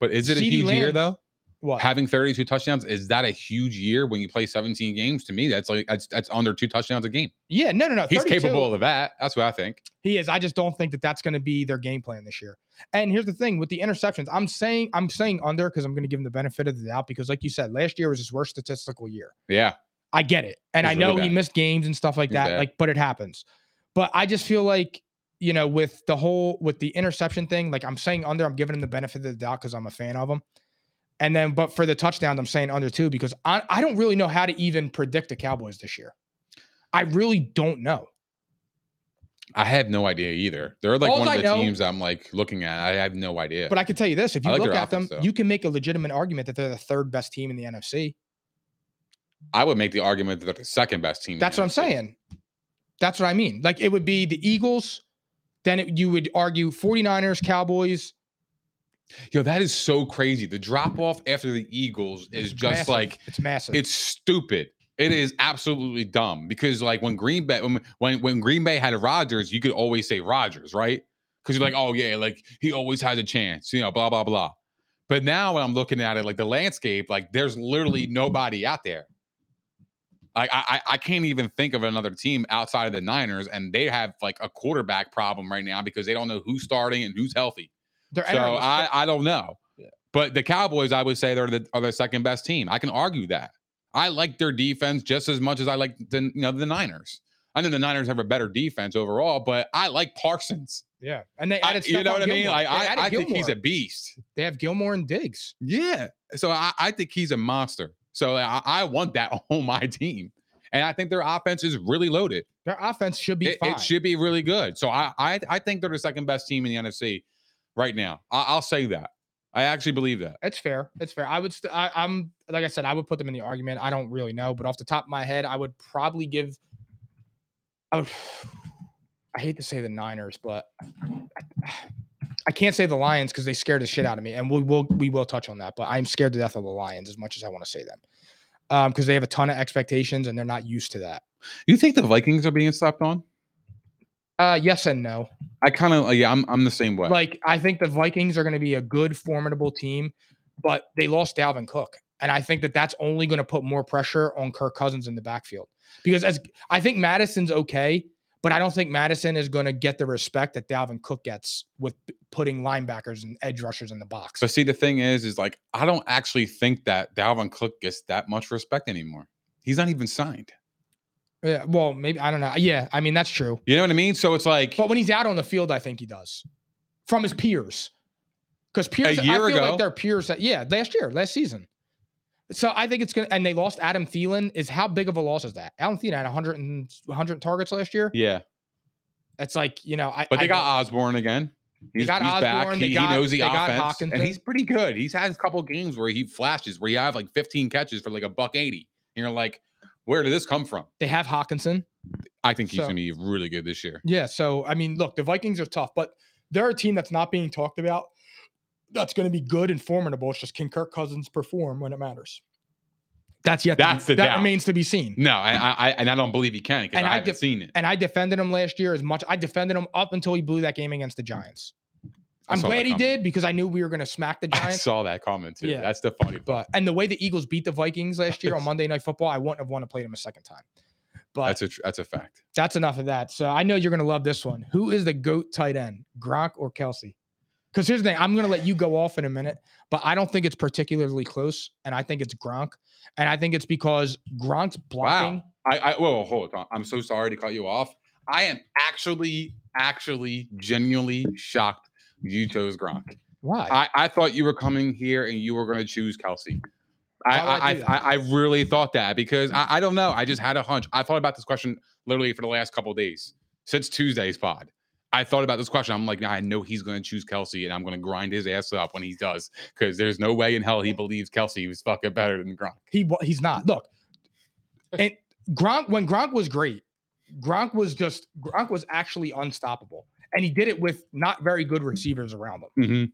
But is it a huge year though? What? Having 32 touchdowns is that a huge year when you play 17 games? To me, that's like that's that's under two touchdowns a game. yeah, no, no, no. He's 32. capable of that. That's what I think. He is. I just don't think that that's going to be their game plan this year. And here's the thing with the interceptions. I'm saying I'm saying under because I'm going to give him the benefit of the doubt because, like you said, last year was his worst statistical year. Yeah. I get it, and He's I know he missed games and stuff like He's that. bad. Like, but it happens. But I just feel like you know with the whole with the interception thing, like I'm saying under. I'm giving him the benefit of the doubt because I'm a fan of him. And then, but for the touchdowns, I'm saying under two because I I don't really know how to even predict the Cowboys this year. I really don't know. I have no idea either. They're like Alls one of the know- teams I'm like looking at. I have no idea. But I can tell you this: if you like look at them, though. you can make a legitimate argument that they're the third best team in the NFC. I would make the argument that they're the second best team. That's what I'm saying. That's what I mean. Like it would be the Eagles, then it, you would argue 49ers, Cowboys. Yo, that is so crazy. The drop off after the Eagles is It's just massive. like it's massive. it's stupid. It is absolutely dumb because like when Green Bay when when, when Green Bay had Rodgers, you could always say Rodgers, right? Because you're like, oh yeah, like he always has a chance, you know, blah blah blah. But now when I'm looking at it, like the landscape, like there's literally mm-hmm. nobody out there. Like I, I I can't even think of another team outside of the Niners, and they have like a quarterback problem right now because they don't know who's starting and who's healthy. They're So I, I don't know. Yeah. But the Cowboys, I would say they're the are the second best team. I can argue that. I like their defense just as much as I like the you know the Niners. I know the Niners have a better defense overall, but I like Parsons. yeah, and they I- you know what I mean? Gilmore. Like I, I think he's a beast. They have Gilmore and Diggs. Yeah. So I, I think he's a monster. So I, I want that on my team. And I think their offense is really loaded. Their offense should be It, fine. it should be really good. So I, I I think they're the second best team in the NFC right now. I, I'll say that. I actually believe that. It's fair. It's fair. I would. St- I, I'm like I said. I would put them in the argument. I don't really know, but off the top of my head, I would probably give. I would. I hate to say the Niners, but I, I can't say the Lions because they scared the shit out of me, and we will we will touch on that. But I'm scared to death of the Lions as much as I want to say them, um, because they have a ton of expectations and they're not used to that. You think the Vikings are being slept on? Uh, yes and no. I kind of yeah, I'm I'm the same way. Like I think the Vikings are going to be a good, formidable team, but they lost Dalvin Cook, and I think that that's only going to put more pressure on Kirk Cousins in the backfield because as I think Mattison's okay, but I don't think Mattison is going to get the respect that Dalvin Cook gets with putting linebackers and edge rushers in the box. but see, the thing is, is like I don't actually think that Dalvin Cook gets that much respect anymore. He's not even signed. Yeah, well, maybe I don't know. Yeah, I mean that's true. You know what I mean? So it's like But when he's out on the field, I think he does from his peers. Because peers, I year feel ago? like they're peers. That, yeah, last year, last season. So I think it's gonna. And they lost Adam Thielen. Is how big of a loss is that? Adam Thielen had 100 and 100 targets last year. yeah, It's like you know, I. but they I got Osborn again. He's, got he's back. Osborn, He, they he got- knows the they got offense, and he's pretty good. He's had a couple games where he flashes, where he have like 15 catches for like a buck 80. And you're like, where did this come from? They have Hockenson. I think he's So- gonna be really good this year. Yeah. So I mean, look, the Vikings are tough, but they're a team that's not being talked about. That's going to be good and formidable. It's just can Kirk Cousins perform when it matters? That's yet. to the that doubt. remains to be seen. No, I, I, I and I don't believe he can because And I, I haven't def- seen it. and I defended him last year as much. I defended him up until he blew that game against the Giants. I I'm glad he coming. did because I knew we were going to smack the Giants. I saw that comment too. Yeah. That's the funny part. But and the way the Eagles beat the Vikings last year on Monday Night Football, I wouldn't have wanted to play them a second time. But That's that's, a tr- that's a fact. That's enough of that. So I know you're going to love this one. Who is the goat tight end, Gronk or Kelce? Because here's the thing: I'm going to let you go off in a minute, but I don't think it's particularly close, and I think it's Gronk, and I think it's because Gronk's blocking. I, I whoa, hold on. I'm so sorry to cut you off. I am actually, actually, genuinely shocked you chose Gronk. Why? I, I thought you were coming here and you were going to choose Kelce. I, I I, I. I really thought that because I, I don't know. I just had a hunch. I thought about this question literally for the last couple of days since Tuesday's pod. I thought about this question. I'm like, I know he's going to choose Kelce, and I'm going to grind his ass up when he does, because there's no way in hell he believes Kelce was fucking better than Gronk. He he's not. Look, and Gronk when Gronk was great, Gronk was just Gronk was actually unstoppable, and he did it with not very good receivers around him. Mm-hmm.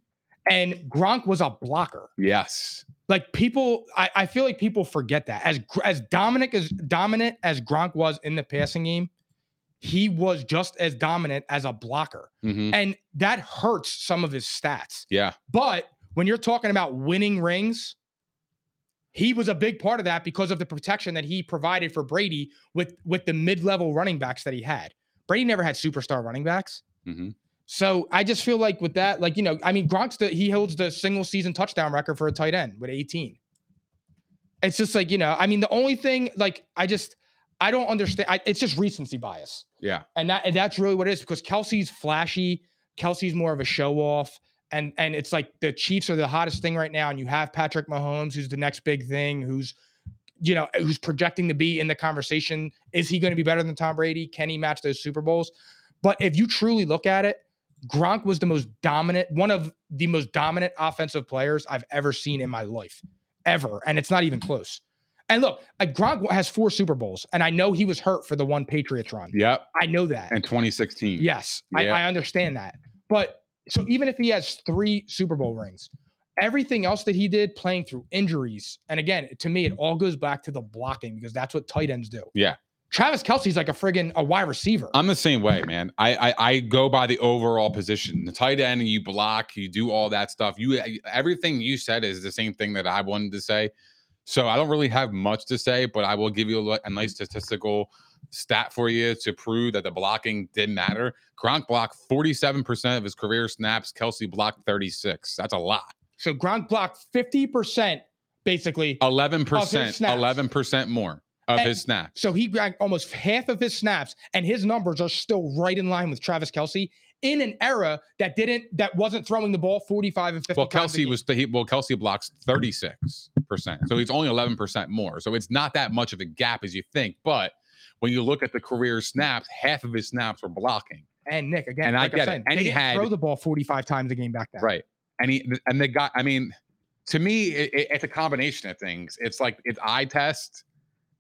And Gronk was a blocker. Yes. Like people, I, I feel like people forget that as as dominant as dominant as Gronk was in the passing game, he was just as dominant as a blocker, Mm-hmm. and that hurts some of his stats. Yeah. But when you're talking about winning rings, he was a big part of that because of the protection that he provided for Brady with with the mid-level running backs that he had. Brady never had superstar running backs. Mhm. So I just feel like with that, like you know, I mean, Gronk's the he holds the single season touchdown record for a tight end with 18. It's just like you know, I mean, the only thing like I just I don't understand. I, it's just recency bias, Yeah. and that and that's really what it is because Kelce's flashy. Kelce's more of a show off, and and it's like the Chiefs are the hottest thing right now, and you have Patrick Mahomes, who's the next big thing, who's you know who's projecting to be in the conversation. Is he going to be better than Tom Brady? Can he match those Super Bowls? But if you truly look at it, Gronk was the most dominant, one of the most dominant offensive players I've ever seen in my life, ever. And it's not even close. And look, uh, Gronk has four Super Bowls, and I know he was hurt for the one Patriots run. Yep. I know that. And 2016. Yes, I, I understand that. But so even if he has three Super Bowl rings, everything else that he did playing through injuries, and again, to me, it all goes back to the blocking because that's what tight ends do. Yeah. Travis Kelce's like a friggin' a wide receiver. I'm the same way, man. I, I I go by the overall position. The tight end, you block, you do all that stuff. You everything you said is the same thing that I wanted to say. So I don't really have much to say, but I will give you a, a nice mm-hmm. statistical stat for you to prove that the blocking did matter. Gronk blocked 47% of his career snaps. Kelce blocked 36. That's a lot. so Gronk blocked 50% basically. 11%, 11% more of And- his snaps. So he got almost half of his snaps, and his numbers are still right in line with Travis Kelce in an era that didn't that wasn't throwing the ball 45 and 50. Well, Kelce was he, well, Kelce blocks 36%. So he's only 11% more. So it's not that much of a gap as you think. But when you look at the career snaps, half of his snaps were blocking. and Nick again. and I like get it. And he had- throw the ball 45 times a game back then. Right. And he and the guy, I mean, to me, it, it- it's a combination of things. It's like it's eye test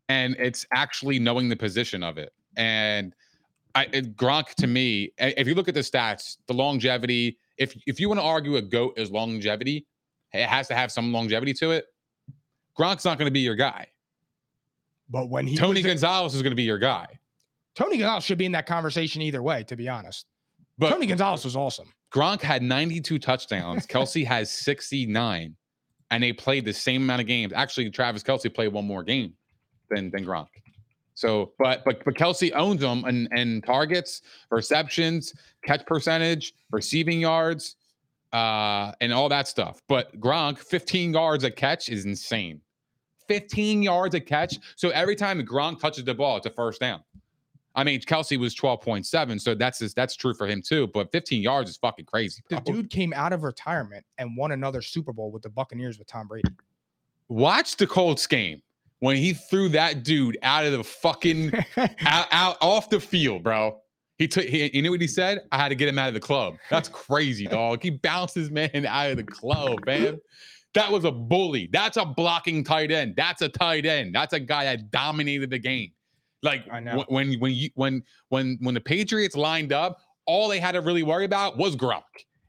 and it's actually knowing the position of it. And I it, Gronk to me, if you look at the stats, the longevity, if if you want to argue a goat is longevity, it has to have some longevity to it. Gronk's not going to be your guy. But when he Tony Gonzalez is going to be your guy. Tony Gonzalez should be in that conversation either way, to be honest. But Tony Gonzalez was awesome. Gronk had 92 touchdowns. Kelce has 69, and they played the same amount of games. Actually, Travis Kelce played one more game than than Gronk. So, but but but Kelce owns them and and targets, receptions, catch percentage, receiving yards, uh, and all that stuff. But Gronk, 15 yards a catch is insane. 15 yards a catch. So every time Gronk touches the ball, it's a first down. I mean, Kelce was 12.7, so that's that's true for him too. But 15 yards is fucking crazy. The dude came out of retirement and won another Super Bowl with the Buccaneers with Tom Brady. Watch the Colts game when he threw that dude out of the fucking out, out off the field, bro. He took. He, you know what he said? I had to get him out of the club. That's crazy, dog. He bounced his man out of the club, man. That was a bully. That's a blocking tight end. That's a tight end. That's a guy that dominated the game. Like when when you when when when the Patriots lined up, all they had to really worry about was Gronk,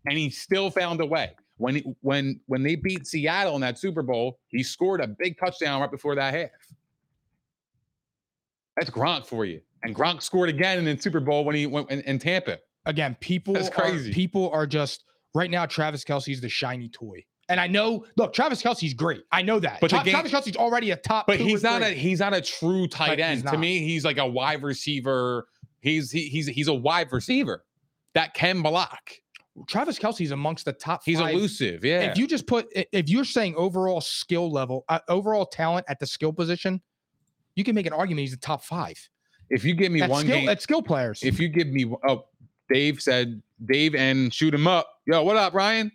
and he still found a way. When he, when when they beat Seattle in that Super Bowl, he scored a big touchdown right before that half. That's Gronk for you. And Gronk scored again in the Super Bowl when he went in, in Tampa. Again, people That's are- crazy. people are just right now. Travis Kelce's the shiny toy, and I know. Look, Travis Kelce's great. I know that. But game- Travis Kelce's already a top. But he's not a he's not a true tight But end. To me, he's like a wide receiver. He's he, he's he's a wide receiver that can block. Travis Kelce's amongst the top. He's five. elusive. Yeah. If you just put, if you're saying overall skill level, uh, overall talent at the skill position, you can make an argument he's the top five. If you give me At one skill, game, at skill players. if you give me oh dave said dave and shoot him up yo what up ryan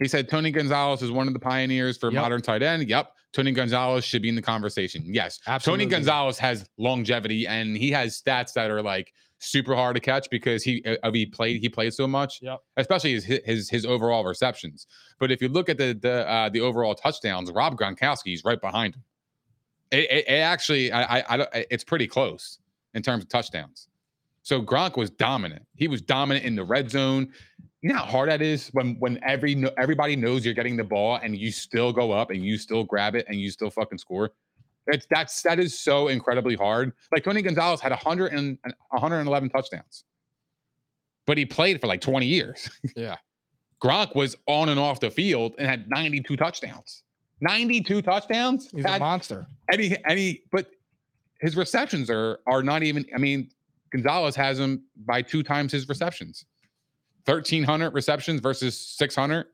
he said tony gonzalez is one of the pioneers for Yep. modern tight end yep tony gonzalez should be in the conversation yes Absolutely. tony gonzalez has longevity and he has stats that are like super hard to catch because he uh, he played he played so much Yep. especially his his his overall receptions but if you look at the the uh the overall touchdowns rob gronkowski is right behind him it, it, it actually I, I i it's pretty close in terms of touchdowns so Gronk was dominant. He was dominant in the red zone. You know how hard that is when when every everybody knows you're getting the ball and you still go up and you still grab it and you still fucking score. It's that's that is so incredibly hard. Like Tony Gonzalez had 100 and 111 touchdowns, but he played for like 20 years. Yeah. Gronk was on and off the field and had 92 touchdowns. 92 touchdowns. He's a Had monster. any any but his receptions are are not even I mean Gonzalez has him by two times his receptions. 1300 receptions versus 600.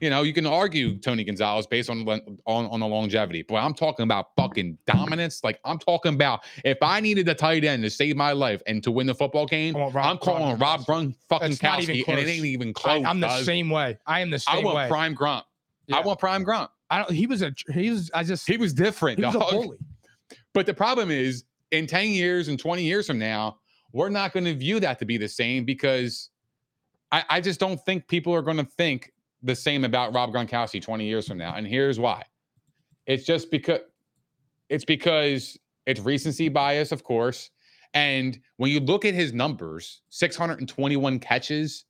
You know, you can argue Tony Gonzalez based on on on the longevity, but I'm talking about fucking dominance. Like I'm talking about if I needed a tight end to save my life and to win the football game, I Rob- I'm calling Rob Grun fucking Kowski, and it ain't even I, close. I'm the cuz. same way. I am the same way. I want way. prime grunt. I want prime grunt. I don't. He was a. He was. I just. He was different. He was a bully. But the problem is, in 10 years and 20 years from now, we're not going to view that to be the same because I, I just don't think people are going to think the same about Rob Gronkowski 20 years from now. And here's why. It's just because it's because it's recency bias, of course. And when you look at his numbers, 621 catches.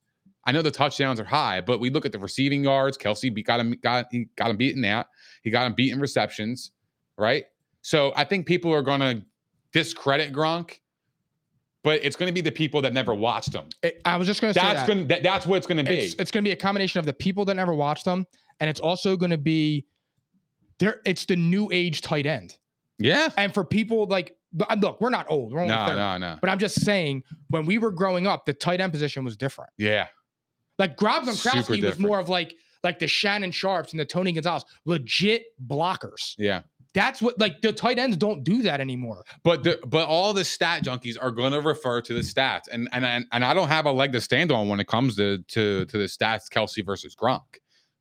I know the touchdowns are high, but we look at the receiving yards. Kelce got him got he got him beaten that. He got him beaten receptions, right? So I think people are going to discredit Gronk, but it's going to be the people that never watched him. It- I was just going to say That's that. going. That, that's what it's going to be. it's, it's going to be a combination of the people that never watched them, and it's also going to be there. It's the new age tight end, yeah. and for people like look, we're not old. We're only No, 30. no, no. But I'm just saying, when we were growing up, the tight end position was different. Yeah. Like Grob Gronkowski was more of like like the Shannon Sharpes and the Tony Gonzalez, legit blockers. Yeah. That's what like the tight ends don't do that anymore. But the but all the stat junkies are going to refer to the stats, and and and, and I don't have a leg to stand on when it comes to to to the stats, Kelce versus Gronk.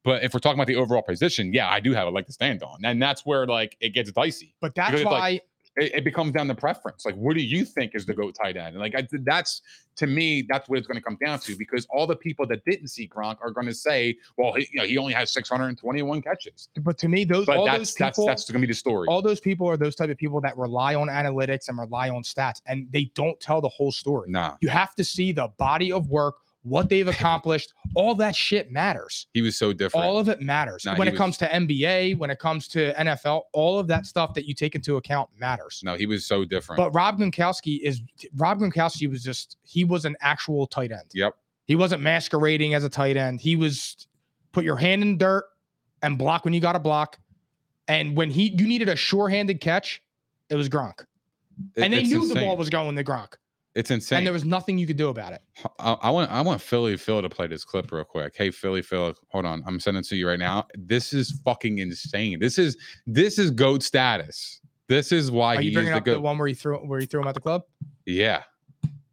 But if we're talking about the overall position, yeah, I do have a leg to stand on, and that's where like it gets dicey. But that's it's like- why It, it becomes down to preference. Like, what do you think is the goat tight end? And like, I, that's to me, that's what it's going to come down to because all the people that didn't see Gronk are going to say, well, he, you know, he only has 621 catches. but to me, those But all that's those that's people that's going to be the story. all those people are those type of people that rely on analytics and rely on stats and they don't tell the whole story. nah, You have to see the body of work, what they've accomplished. all that shit matters. he was so different. All of it matters. Nah, when it was- comes to NBA, when it comes to NFL, all of that stuff that you take into account matters. no, he was so different. But Rob Gronkowski is Rob Gronkowski was just he was an actual tight end. yep. He wasn't masquerading as a tight end. He was put your hand in dirt and block when you got to block. And when he you needed a sure-handed catch, it was Gronk. It- and they knew the ball was going to Gronk. It's insane. And there was nothing you could do about it. I, I want I want Philly Phil to play this clip real quick. Hey Philly Phil, hold on. I'm sending it to you right now. This is fucking insane. This is this is goat status. This is why Are he you is bringing the up the one where he threw where he threw him at the club? Yeah.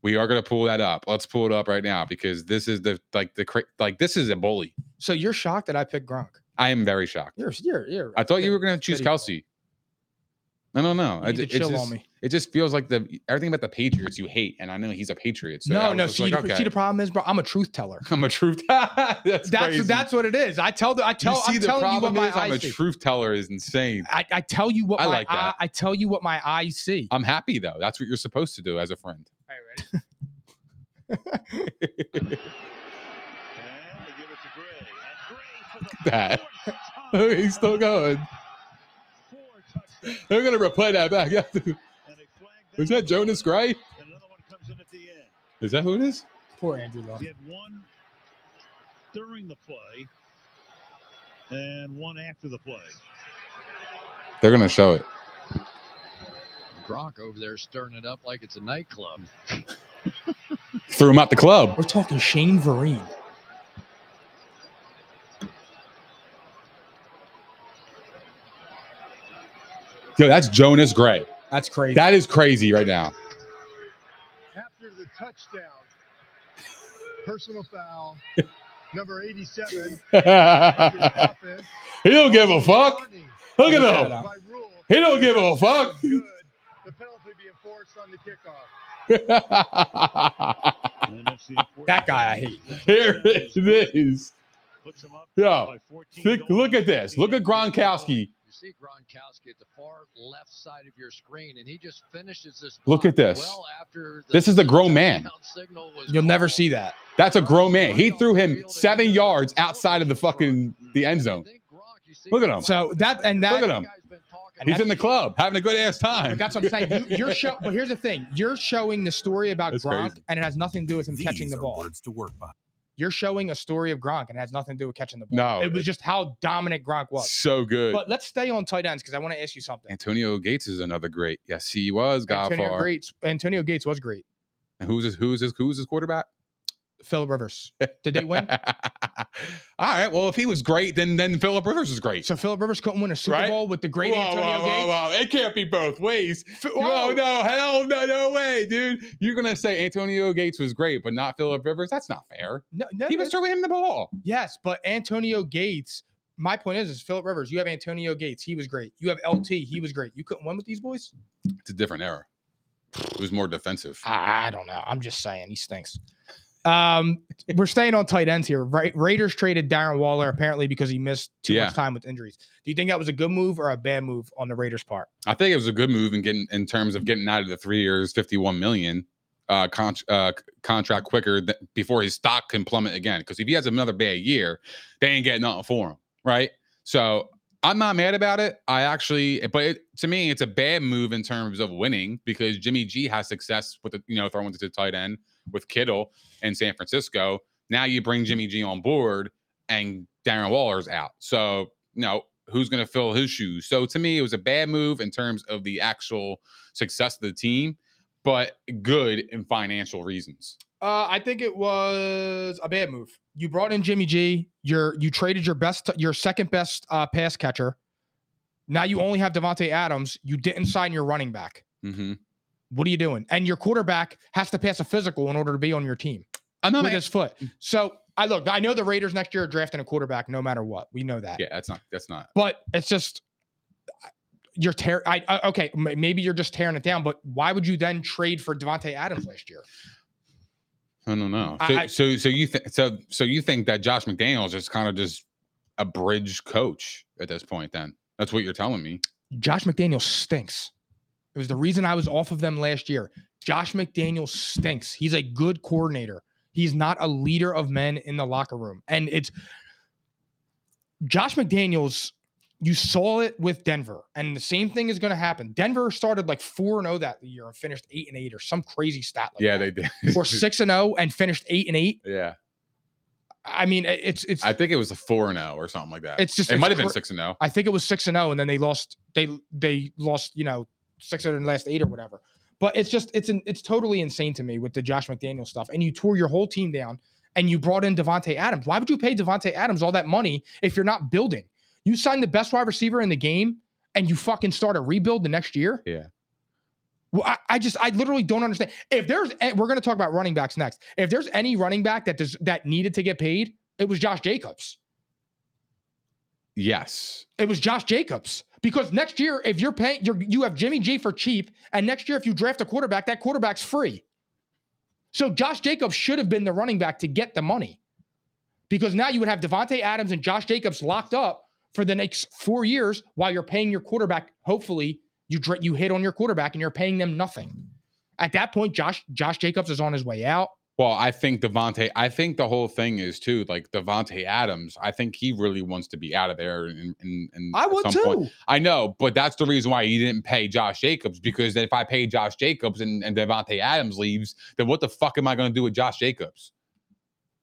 We are gonna pull that up. Let's pull it up right now because this is the like the cra- like this is a bully. So you're shocked that I picked Gronk. I am very shocked. You're you're you're. I thought you were gonna choose. Kelsey. I don't know. You I need to chill just, on me. It just feels like the everything about the Patriots you hate, and I know he's a Patriot. So no, no. just See, like, the, okay. see, the problem is, bro. I'm a truth teller. I'm a truth. that's That's crazy. that's what it is. I tell the I tell you see I'm the telling you what problem my is I'm a see. truth teller is insane. I, I tell you what I my like that. eye, I tell you what my eyes see. I'm happy though. That's what you're supposed to do as a friend. that. He's still going. They're gonna replay that back. Yeah. Is that Jonas Gray? Another one comes in at the end. Is that who it is? Poor Andrew Luck. He had one during the play and one after the play. They're gonna show it. Gronk over there stirring it up like it's a nightclub. Threw him out the club. We're talking Shane Vereen. Yo, that's Jonas Gray. That's crazy. That is crazy right now. after the touchdown. Personal foul. Number 87. he don't give a fuck. Look at him. at By rule. He don't give a fuck. The penalty be enforced on the kickoff. And that's the important That guy I hate. Here it is. Puts him up Yo, by 14 Think- look at this. Look at. Gronkowski. You see Gronkowski at the far left side of your screen, and he just finishes this. Look at this. Well after This is a grown man. touchdown signal was You'll never see that. That's a grown man. He threw him seven yards outside of the fucking the end zone. think Gronk, you see Look at him. So that and that Look at him. Guy's been talking And He's in the club having a good ass time. But that's what I'm saying. You, you're show, but here's the thing: you're showing the story about That's Gronk, crazy. and it has nothing to do with him catching These the are ball. Words to work by. You're showing a story of Gronk and it has nothing to do with catching the ball. No, it was just how dominant Gronk was. so good. But let's stay on tight ends because I want to ask you something. Antonio Gates is another great. Yes, he was. Got Antonio. Gates, Antonio Gates was great. And who's his? Who's his? Who's his quarterback? Philip Rivers. Did they win? All right. Well, if he was great, then then Philip Rivers is great. So Philip Rivers couldn't win a Super Right? Bowl with the great Whoa, Antonio whoa, Gates. whoa, whoa. It can't be both ways. Oh whoa. no, hell no, no way, dude. You're gonna say Antonio Gates was great, but not Philip Rivers? That's not fair. No, no, He was throwing him the ball. yes, but Antonio Gates. My point is, is Philip Rivers. You have Antonio Gates. He was great. You have LT. He was great. You couldn't win with these boys. It's a different era. It was more defensive. I I don't know. I'm just saying he stinks. Um, we're staying on tight ends here. Right, Raiders traded Darren Waller apparently because he missed too Yeah. much time with injuries. Do you think that was a good move or a bad move on the Raiders' part? I think it was a good move in getting in terms of getting out of the three years, 51 million uh, con- uh contract quicker th- before his stock can plummet again. Because if he has another bad year, they ain't getting nothing for him, right? So I'm not mad about it. I actually, but it, to me, it's a bad move in terms of winning because Jimmy G has success with the you know throwing to the tight end with Kittle in San Francisco. Now you bring Jimmy G on board and Darren Waller's out. So you know who's going to fill his shoes. So to me, it was a bad move in terms of the actual success of the team, but good in financial reasons. Uh, I think it was a bad move. You brought in Jimmy G. You're you traded your best, your second best uh, pass catcher. Now you only have Davante Adams. You didn't sign your running back. Mm-hmm. What are you doing? And your quarterback has to pass a physical in order to be on your team I'm not with his foot. Mm. So I look. I know the Raiders next year are drafting a quarterback no matter what. We know that. Yeah, that's not. That's not. But it's just you're tear. I, okay. Maybe you're just tearing it down. But why would you then trade for Davante Adams last year? I don't know. So, I- so, so you think so? So you think that Josh McDaniels is kind of just a bridge coach at this point? Then that's what you're telling me. Josh McDaniel stinks. It was the reason I was off of them last year. Josh McDaniel stinks. He's a good coordinator. He's not a leader of men in the locker room. And it's Josh McDaniels, you saw it with Denver. And the same thing is going to happen. Denver started like 4 and 0 that year and finished 8 and 8 or some crazy stat like yeah, that. they did. or 6 and 0 and finished 8 and 8. yeah, I mean, it's it's I think it was a four and zero or something like that. it's just it might have been six and oh. zero. I think it was six and zero, and then they lost. They they lost. You know, six of the last eight or whatever. But it's just it's an, it's totally insane to me with the Josh McDaniel stuff. And you tore your whole team down, and you brought in Davante Adams. Why would you pay Davante Adams all that money if you're not building? You signed the best wide receiver in the game, and you fucking start a rebuild the next year. Yeah. Well, I, I just I literally don't understand. If there's eh, we're going to talk about running backs next. If there's any running back that does that needed to get paid, it was Josh Jacobs. Yes. It was Josh Jacobs. Because next year, if you're paying, you're, you have Jimmy G for cheap, and next year, if you draft a quarterback, that quarterback's free. So Josh Jacobs should have been the running back to get the money, because now you would have Davante Adams and Josh Jacobs locked up for the next four years while you're paying your quarterback. Hopefully, you you hit on your quarterback and you're paying them nothing. At that point, Josh Josh Jacobs is on his way out. Well, I think Davante. I think the whole thing is too like Davante Adams. I think he really wants to be out of there. And, and, and I would too. point- I know, but that's the reason why he didn't pay Josh Jacobs because if I pay Josh Jacobs and, and Davante Adams leaves, then what the fuck am I going to do with Josh Jacobs?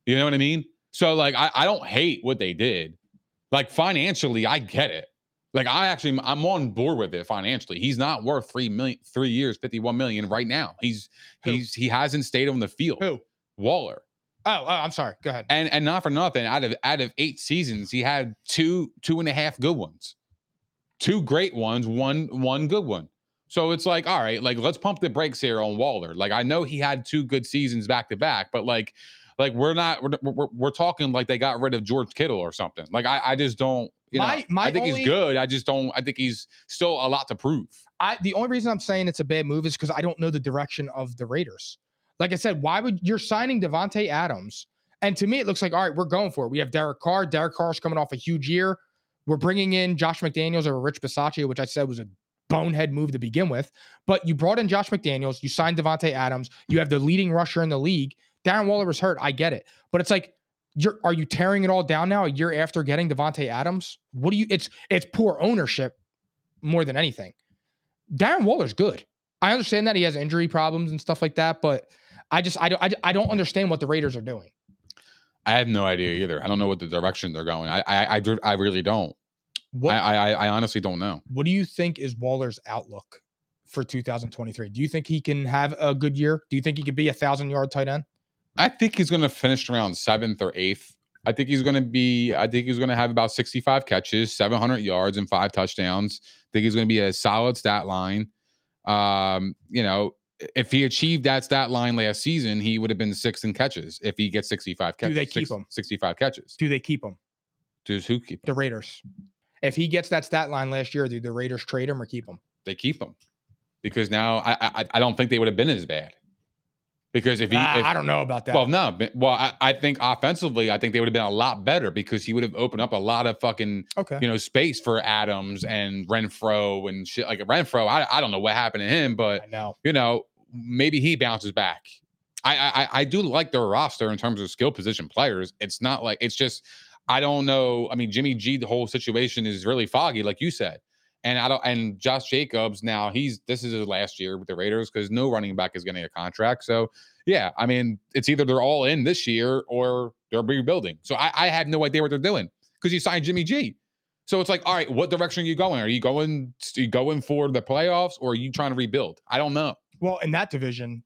You know what I mean? So like, I, I don't hate what they did. Like financially, I get it. Like I actually, I'm on board with it financially. He's not worth three million, three years, 51 million right now. He's Who? he's he hasn't stayed on the field. Who? Waller. Oh, oh, I'm sorry. Go ahead. And and not for nothing, out of out of eight seasons, he had two two and a half good ones, two great ones, one one good one. So it's like, all right, like let's pump the brakes here on Waller. Like I know he had two good seasons back to back, but like, like we're not we're, we're, we're talking like they got rid of George Kittle or something. Like I I just don't. You My- know, my I think only- he's good. I just don't. I think he's still a lot to prove. I the only reason I'm saying it's a bad move is because I don't know the direction of the Raiders. Like I said, why would you're signing Davante Adams? And to me, it looks like all right, we're going for it. We have Derek Carr. Derek Carr's coming off a huge year. We're bringing in Josh McDaniels over Rich Bisaccia, which I said was a bonehead move to begin with. But you brought in Josh McDaniels. You signed Davante Adams. You have the leading rusher in the league. Darren Waller was hurt. I get it, but it's like you're are you tearing it all down now a year after getting Davante Adams? What do you? It's it's poor ownership more than anything. Darren Waller's good. I understand that he has injury problems and stuff like that, but I just I don't I, I don't understand what the Raiders are doing. I have no idea either. I don't know what the direction they're going. I I I, I really don't. What I, I I honestly don't know. What do you think is Waller's outlook for 2023? Do you think he can have a good year? Do you think he could be a thousand yard tight end? I think he's going to finish around seventh or eighth. I think he's going to be. I think he's going to have about sixty-five catches, seven hundred yards, and five touchdowns. I think he's going to be a solid stat line. Um, you know, if he achieved that stat line last season, he would have been sixth in catches. If he gets sixty-five catches, Do they keep him? Sixty-five catches. Do they keep him? Does who keep him? The Raiders. If he gets that stat line last year, do the Raiders trade him or keep him? They keep him because now I I, I don't think they would have been as bad. Because if he, Ah, if- I don't know about that. Well, no, well, I, I think offensively, I think they would have been a lot better because he would have opened up a lot of fucking, okay. you know, space for Adams and Renfrow and shit. Like Renfrow, I, I don't know what happened to him, but I know. you know, maybe he bounces back. I, I I- I do like their roster in terms of skill position players. It's not like it's just I don't know. I mean, Jimmy G, the whole situation is really foggy, like you said. And I don't and Josh Jacobs now he's this is his last year with the Raiders because no running back is getting a contract. So yeah, I mean, it's either they're all in this year or they're rebuilding. So I, I have no idea what they're doing because you signed Jimmy G. So it's like, all right, what direction are you going? Are you going are you going for the playoffs or are you trying to rebuild? I don't know. Well, in that division,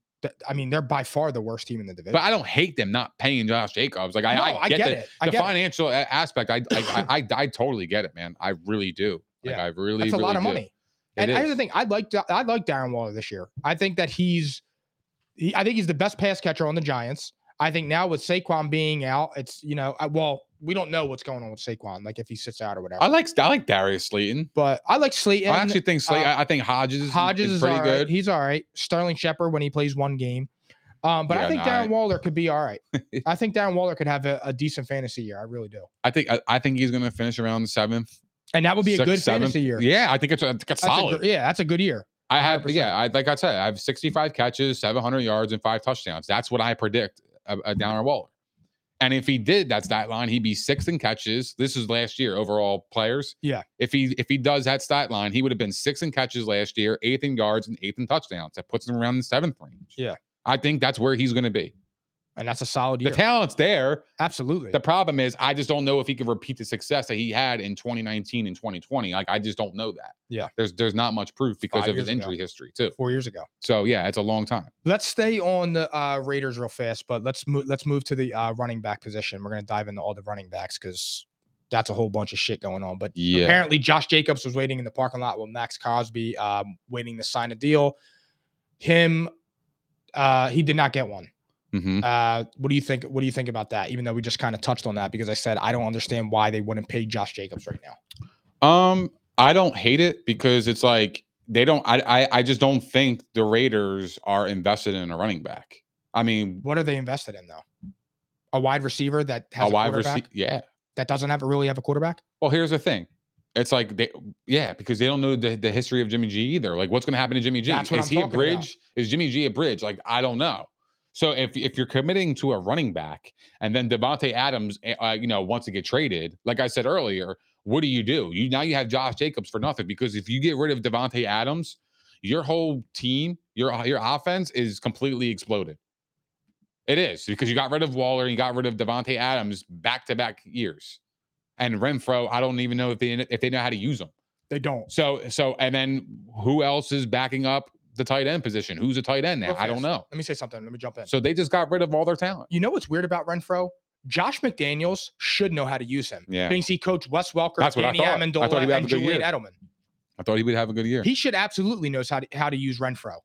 I mean, they're by far the worst team in the division. But I don't hate them not paying Josh Jacobs. Like I, No, I, get, the, it. I the get financial a- aspect. I, I, I, I, I totally get it, man. I really do. Like Yeah. I've really, That's a really lot of money. It and here's the thing: I like I like Darren Waller this year. I think that he's, he, I think he's the best pass catcher on the Giants. I think now with Saquon being out, it's you know, I, well, we don't know what's going on with Saquon, like if he sits out or whatever. I like I like Darius Slayton. but I like Slayton. I actually think Slay, uh, I think Hodgins is, Hodgins is is, pretty right. good. He's all right. Sterling Shepard when he plays one game. Um, but I think no, Darren I- Waller could be all right. I think Darren Waller could have a, a decent fantasy year. I really do. I think I, I think he's going to finish around the seventh. And that would be a good seventh. fantasy year. Yeah, I think it's a, it's a solid. gr- yeah, that's a good year. I have 100%. yeah, I like I said, I have 65 catches, 700 yards, and five touchdowns. That's what I predict uh, uh, a, a Darren Waller. And if he did that's that stat line, he'd be sixth in catches. This is last year overall players. Yeah. If he if he does that stat line, he would have been sixth in catches last year, eighth in yards, and eighth in touchdowns. That puts him around the seventh range. Yeah. I think that's where he's going to be. And that's a solid year. The talent's there. Absolutely. The problem is, I just don't know if he can repeat the success that he had in 2019 and 2020. Like, I just don't know that. Yeah. There's there's not much proof because Five of his years ago. injury history too. Four years ago. So yeah, it's a long time. Let's stay on the uh, Raiders real fast, but let's move. Let's move to the uh, running back position. We're gonna dive into all the running backs because that's a whole bunch of shit going on. But Yeah. apparently, Josh Jacobs was waiting in the parking lot with Maxx Crosby, um, waiting to sign a deal. Him, uh, he did not get one. Hmm Uh, what do you think? What do you think about that? Even though we just kind of touched on that, because I said I don't understand why they wouldn't pay Josh Jacobs right now. Um, I don't hate it because it's like they don't. I I, I just don't think the Raiders are invested in a running back. I mean, What are they invested in though? A wide receiver that has a a, wide receiver. Yeah. that doesn't have really have a quarterback. Well, here's the thing. It's like they, yeah, because they don't know the, the history of Jimmy G either. Like, what's going to happen to Jimmy G? That's what Is I'm he a talking about. bridge? Is Jimmy G a bridge? Like, I don't know. So if if you're committing to a running back and then Davante Adams, eh, uh, you know, wants to get traded, like I said earlier, what do you do? You now you have Josh Jacobs for nothing because if you get rid of Davante Adams, your whole team, your your offense is completely exploded. It is because you got rid of Waller, and you got rid of Davante Adams back to back years, and Renfrow. I don't even know if they if they know how to use them. They don't. So so and then who else is backing up the tight end position? Who's a tight end now? Real I don't know. Let me say something. Let me jump in. So they just got rid of all their talent. you know what's weird about Renfrow? Josh McDaniels should know how to use him. Yeah. Thinks he coached Wes Welker, That's what I thought. I thought he would have and a good Julian year. Edelman. I thought he would have a good year. He should absolutely knows how to how to use Renfrow.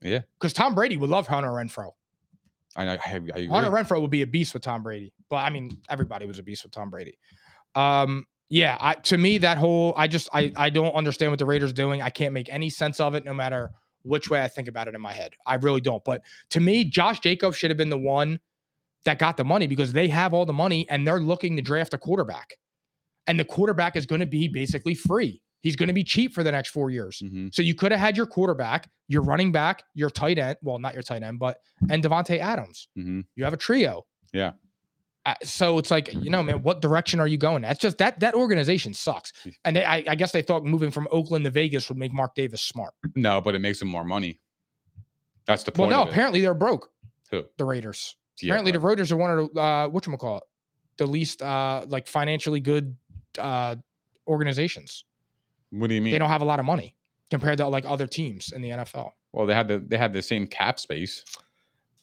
Yeah. Because Tom Brady would love Hunter Renfrow. I, I, I agree. Hunter Renfrow would be a beast with Tom Brady. But I mean, everybody was a beast with Tom Brady. Um, yeah, I, to me, that whole I just I I don't understand what the Raiders doing. I can't make any sense of it, no matter which way I think about it in my head. I really don't. But to me, Josh Jacobs should have been the one that got the money because they have all the money and they're looking to draft a quarterback. And the quarterback is going to be basically free. He's going to be cheap for the next four years. Mhm. So you could have had your quarterback, your running back, your tight end. Well, not your tight end, but and Davante Adams. Mhm. You have a trio. Yeah. Uh, so it's like you know, man, what direction are you going? That's just that that organization sucks. And they, I, I guess they thought moving from Oakland to Vegas would make Mark Davis smart. No, but it makes him more money. That's the point Well, no, apparently they're broke. Who? The Raiders. Apparently, but- the Raiders are one of the uh, what call it, the least uh, like financially good uh, organizations. what do you mean? They don't have a lot of money compared to like other teams in the NFL. well, they had the they had the same cap space.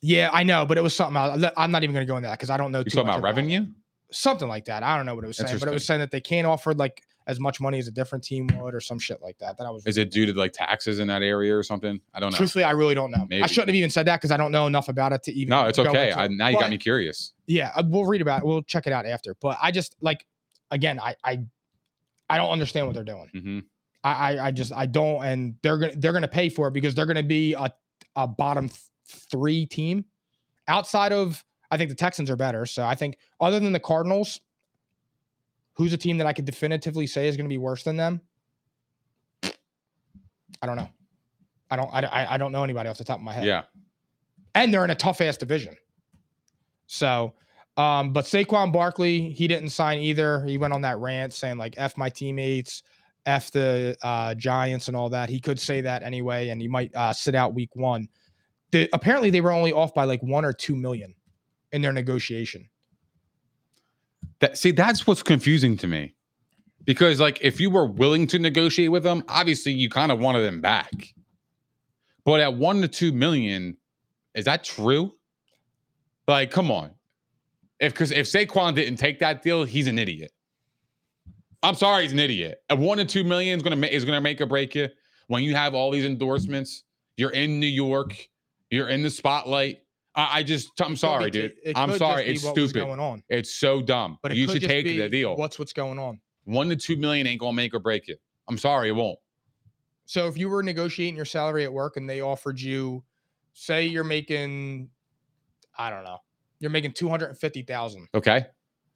Yeah, I know, but it was something. Else. I'm not even going to go into that because I don't know. You too talking much about revenue? Something like that. I don't know what it was saying, but it was saying that they can't offer like as much money as a different team would, or some shit like that. That I was. Is it due to like taxes in that area or something? I don't know. Truthfully, I really don't know. Maybe. I shouldn't have even said that because I don't know enough about it to even. No, it's okay. I, now you But- got me curious. Yeah, uh, we'll read about it. We'll check it out after. But I just like, again, I I, I don't understand what they're doing. hmm I, I I just I don't, and they're gonna they're gonna pay for it because they're gonna be a a bottom th- three team outside of I think the Texans are better. So I think other than the Cardinals, who's a team that I could definitively say is gonna be worse than them? I don't know. I don't I, I- I don't know anybody off the top of my head Yeah. and they're in a tough ass division. So, um, but Saquon Barkley, he didn't sign either. He went on that rant saying like "f my teammates," "f the uh, Giants" and all that. He could say that anyway, and he might uh, sit out week one. The, apparently, they were only off by like one or two million in their negotiation. That see, that's what's confusing to me. Because like if you were willing to negotiate with them, obviously you kind of wanted them back. But at one to two million, is that true? Like, come on. If because if Saquon didn't take that deal, he's an idiot. I'm sorry, he's an idiot. At one to two million is gonna make is gonna make or break you. When you have all these endorsements, you're in New York, you're in the spotlight. I, I just I'm sorry, be- dude. it I'm sorry, it's stupid. going on. It's so dumb. But it you should take the deal. What's what's going on? One to two million ain't gonna make or break you. I'm sorry, it won't. So if you were negotiating your salary at work and they offered you, say you're making, I don't know, you're making two hundred and fifty thousand, Okay.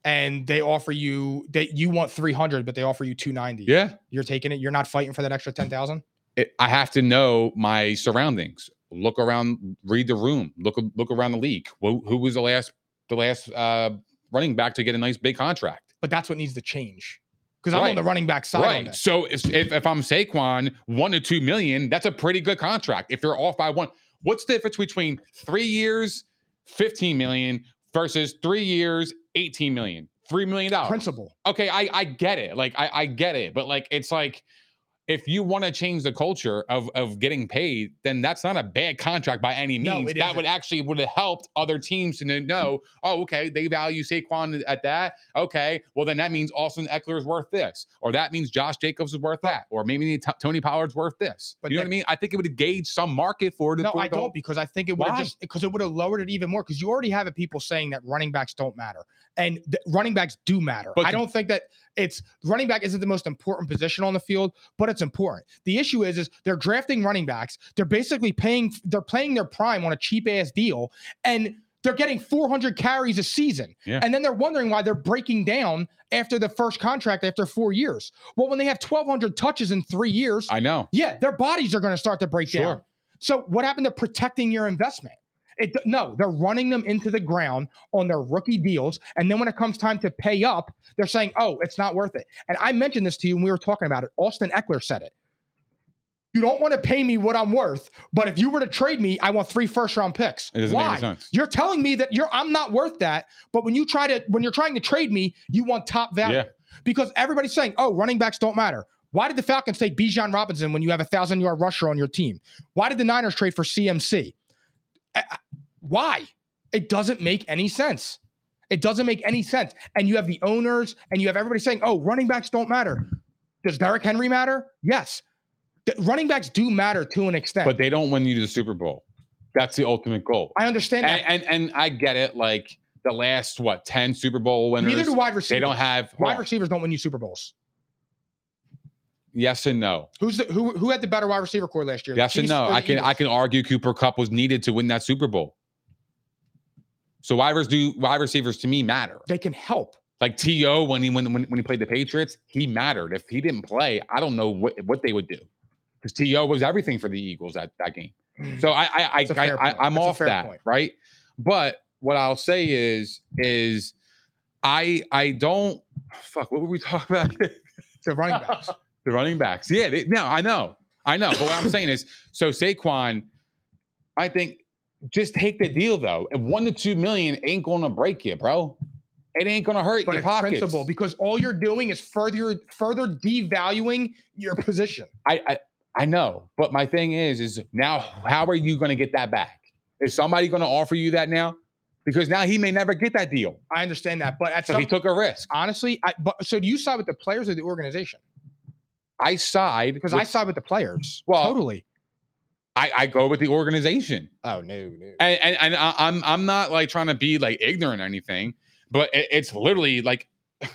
and they offer you that you want three hundred, but they offer you two ninety. Yeah. you're taking it. You're not fighting for that extra ten thousand. It, I have to know my surroundings. Look around, read the room. Look look around the league. Who, who was the last the last uh, running back to get a nice big contract? But that's what needs to change. Because I'm on the running back side. Right. So if, if if I'm Saquon, one to two million, that's a pretty good contract. If you're off by one, what's the difference between three years, fifteen million versus three years, eighteen million? Three million dollars. Principle. okay, I I get it. Like I I get it, but like it's like if you want to change the culture of of getting paid, then that's not a bad contract by any No, means. it that would actually would have helped other teams to mm-hmm. know, oh, okay, they value Saquon at that. Okay, well then that means Austin Ekeler is worth this, or that means Josh Jacobs is worth that, or maybe T- Tony Pollard's worth this. But you know what I mean? I think it would have gauged some market for it. No, I don't because I think it would have just because it would have lowered it even more because you already have it people saying that running backs don't matter and running backs do matter. But I don't think that it's running back isn't the most important position on the field, but it's important. The issue is is they're drafting running backs. They're basically paying they're playing their prime on a cheap ass deal and they're getting 400 carries a season. Yeah. And then they're wondering why they're breaking down after the first contract after 4 years. Well, when they have 1200 touches in 3 years, I know. yeah, their bodies are going to start to break down. Sure. So what happened to protecting your investment? It, no, they're running them into the ground on their rookie deals, and then when it comes time to pay up, they're saying, "Oh, it's not worth it." And I mentioned this to you when we were talking about it. Austin Ekeler said it. You don't want to pay me what I'm worth, but if you were to trade me, I want three first round picks. It doesn't Why? make any sense. You're telling me that you're I'm not worth that, but when you try to when you're trying to trade me, you want top value Yeah. because everybody's saying, "Oh, running backs don't matter." Why did the Falcons take Bijan Robinson when you have a thousand yard rusher on your team? Why did the Niners trade for CMC? Why? It doesn't make any sense. It doesn't make any sense. And you have the owners and you have everybody saying, "Oh, running backs don't matter." Does Derrick Henry matter? Yes. The running backs do matter to an extent. But they don't win you the Super Bowl. That's the ultimate goal. I understand that. and, and and I get it. Like the last what ten Super Bowl winners, Neither do wide receivers. they don't have wide well, receivers don't win you Super Bowls. yes and no. Who's the who who had the better wide receiver core last year? Yes and no. I can I can argue Cooper Kupp was needed to win that Super Bowl. So wide receivers do wide receivers to me matter. They can help. Like To when he when, when when he played the Patriots, he mattered. If he didn't play, I don't know what what they would do because To was everything for the Eagles that that game. Mm. So I I I, I, I That's off that point. right. But what I'll say is is I I don't fuck. What were we talking about? the running backs. The running backs. Yeah, they, no, I know. I know. But what I'm saying is, so Saquon, I think just take the deal though. And one to two million ain't gonna break you, bro. It ain't gonna hurt But your pockets. principle because all you're doing is further further devaluing your position. I, I I know, but my thing is, is now how are you gonna get that back? Is somebody gonna offer you that now? Because now he may never get that deal. I understand that, but at So some, he took a risk. honestly, I but so do you side with the players or the organization? I side Because I side with the players. Well- totally. I, I go with the organization. Oh no, no. and and, and I, I'm I'm not like trying to be like ignorant or anything, but it, it's literally like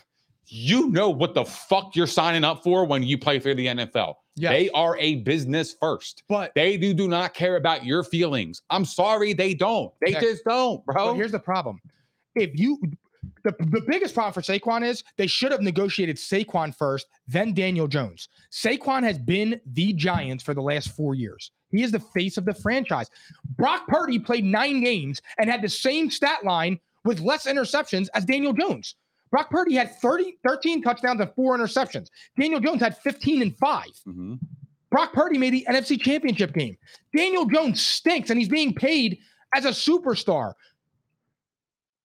you know what the fuck you're signing up for when you play for the NFL. Yeah. They are a business first. but They do do not care about your feelings. I'm sorry, they don't. They Okay. just don't, But bro. here's the problem. If you the, the biggest problem for Saquon is they should have negotiated Saquon first, then Daniel Jones. Saquon has been the Giants for the last four years. He is the face of the franchise. Brock Purdy played nine games and had the same stat line with less interceptions as Daniel Jones. Brock Purdy had 30, 13 touchdowns and four interceptions. Daniel Jones had 15 and five. Mhm. Brock Purdy made the NFC Championship game. Daniel Jones stinks, and he's being paid as a superstar.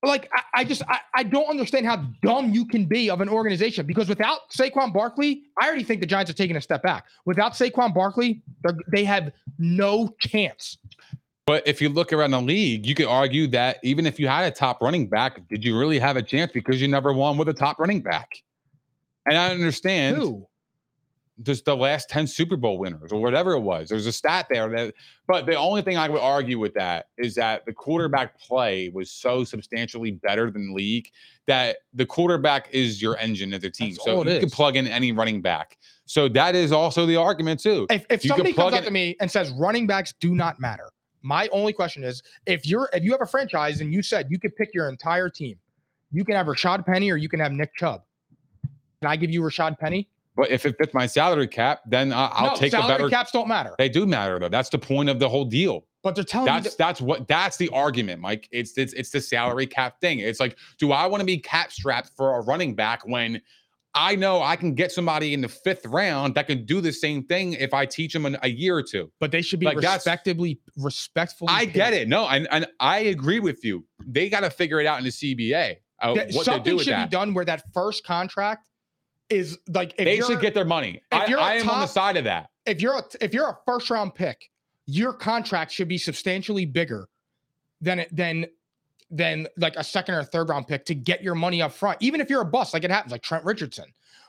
Like I, I just I, I don't understand how dumb you can be of an organization because without Saquon Barkley, I already think the Giants are taking a step back. Without Saquon Barkley, they're- they have no chance. But if you look around the league, you could argue that even if you had a top running back, did you really have a chance because you never won with a top running back? And I understand Who? Just the last 10 Super Bowl winners or whatever it was. There's a stat there that, but the only thing I would argue with that is that the mm-hmm. quarterback play was so substantially better than league that the quarterback is your engine of the team. That's so you can plug in any running back. So that is also the argument too. If, if You somebody comes up to me and says running backs do not matter, my only question is if you're if you have a franchise and you said you could pick your entire team, you can have Rashad Penny or you can have Nick Chubb. Can I give you Rashad Penny? But if it fits my salary cap, then I- I'll no, take the salary better. caps don't matter. They do matter though. That's the point of the whole deal. But they're telling me That's that's what that's the argument, Mike. It's it's it's the salary cap thing. It's like, do I want to be cap strapped for a running back when I know I can get somebody in the fifth round that can do the same thing if I teach them in a year or two? but they should be like, respectably respectfully. I get paid. it. No, and, and I agree with you. They got to figure it out in the CBA. Uh, That- what to something do with should that. be done where that first contract is like They should get their money. if I, I am on the side of that. if you're a, if you're a first round pick, your contract should be substantially bigger than it than than like a second or third round pick to get your money up front. Even if you're a bust, like it happens, like Trent Richardson.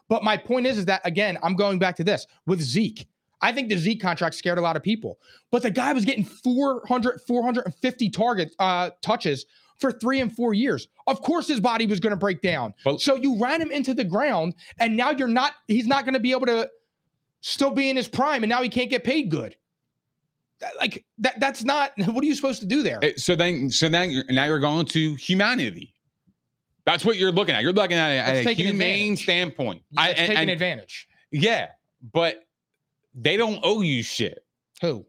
But my point is, is that again, I'm going back to this with Zeke. I think the Zeke contract scared a lot of people, but the guy was getting 400, 450 target uh, touches for three and four years. Of course, his body was going to break down. But- so you ran him into the ground, and now you're not. He's not going to be able to still be in his prime, and now he can't get paid good. Like that. That's not. What are you supposed to do there? So then, so then you're, now you're going to humanity. That's what you're looking at. You're looking at at a humane advantage. standpoint. I, and- taking and- advantage. yeah, but they don't owe you shit. Who?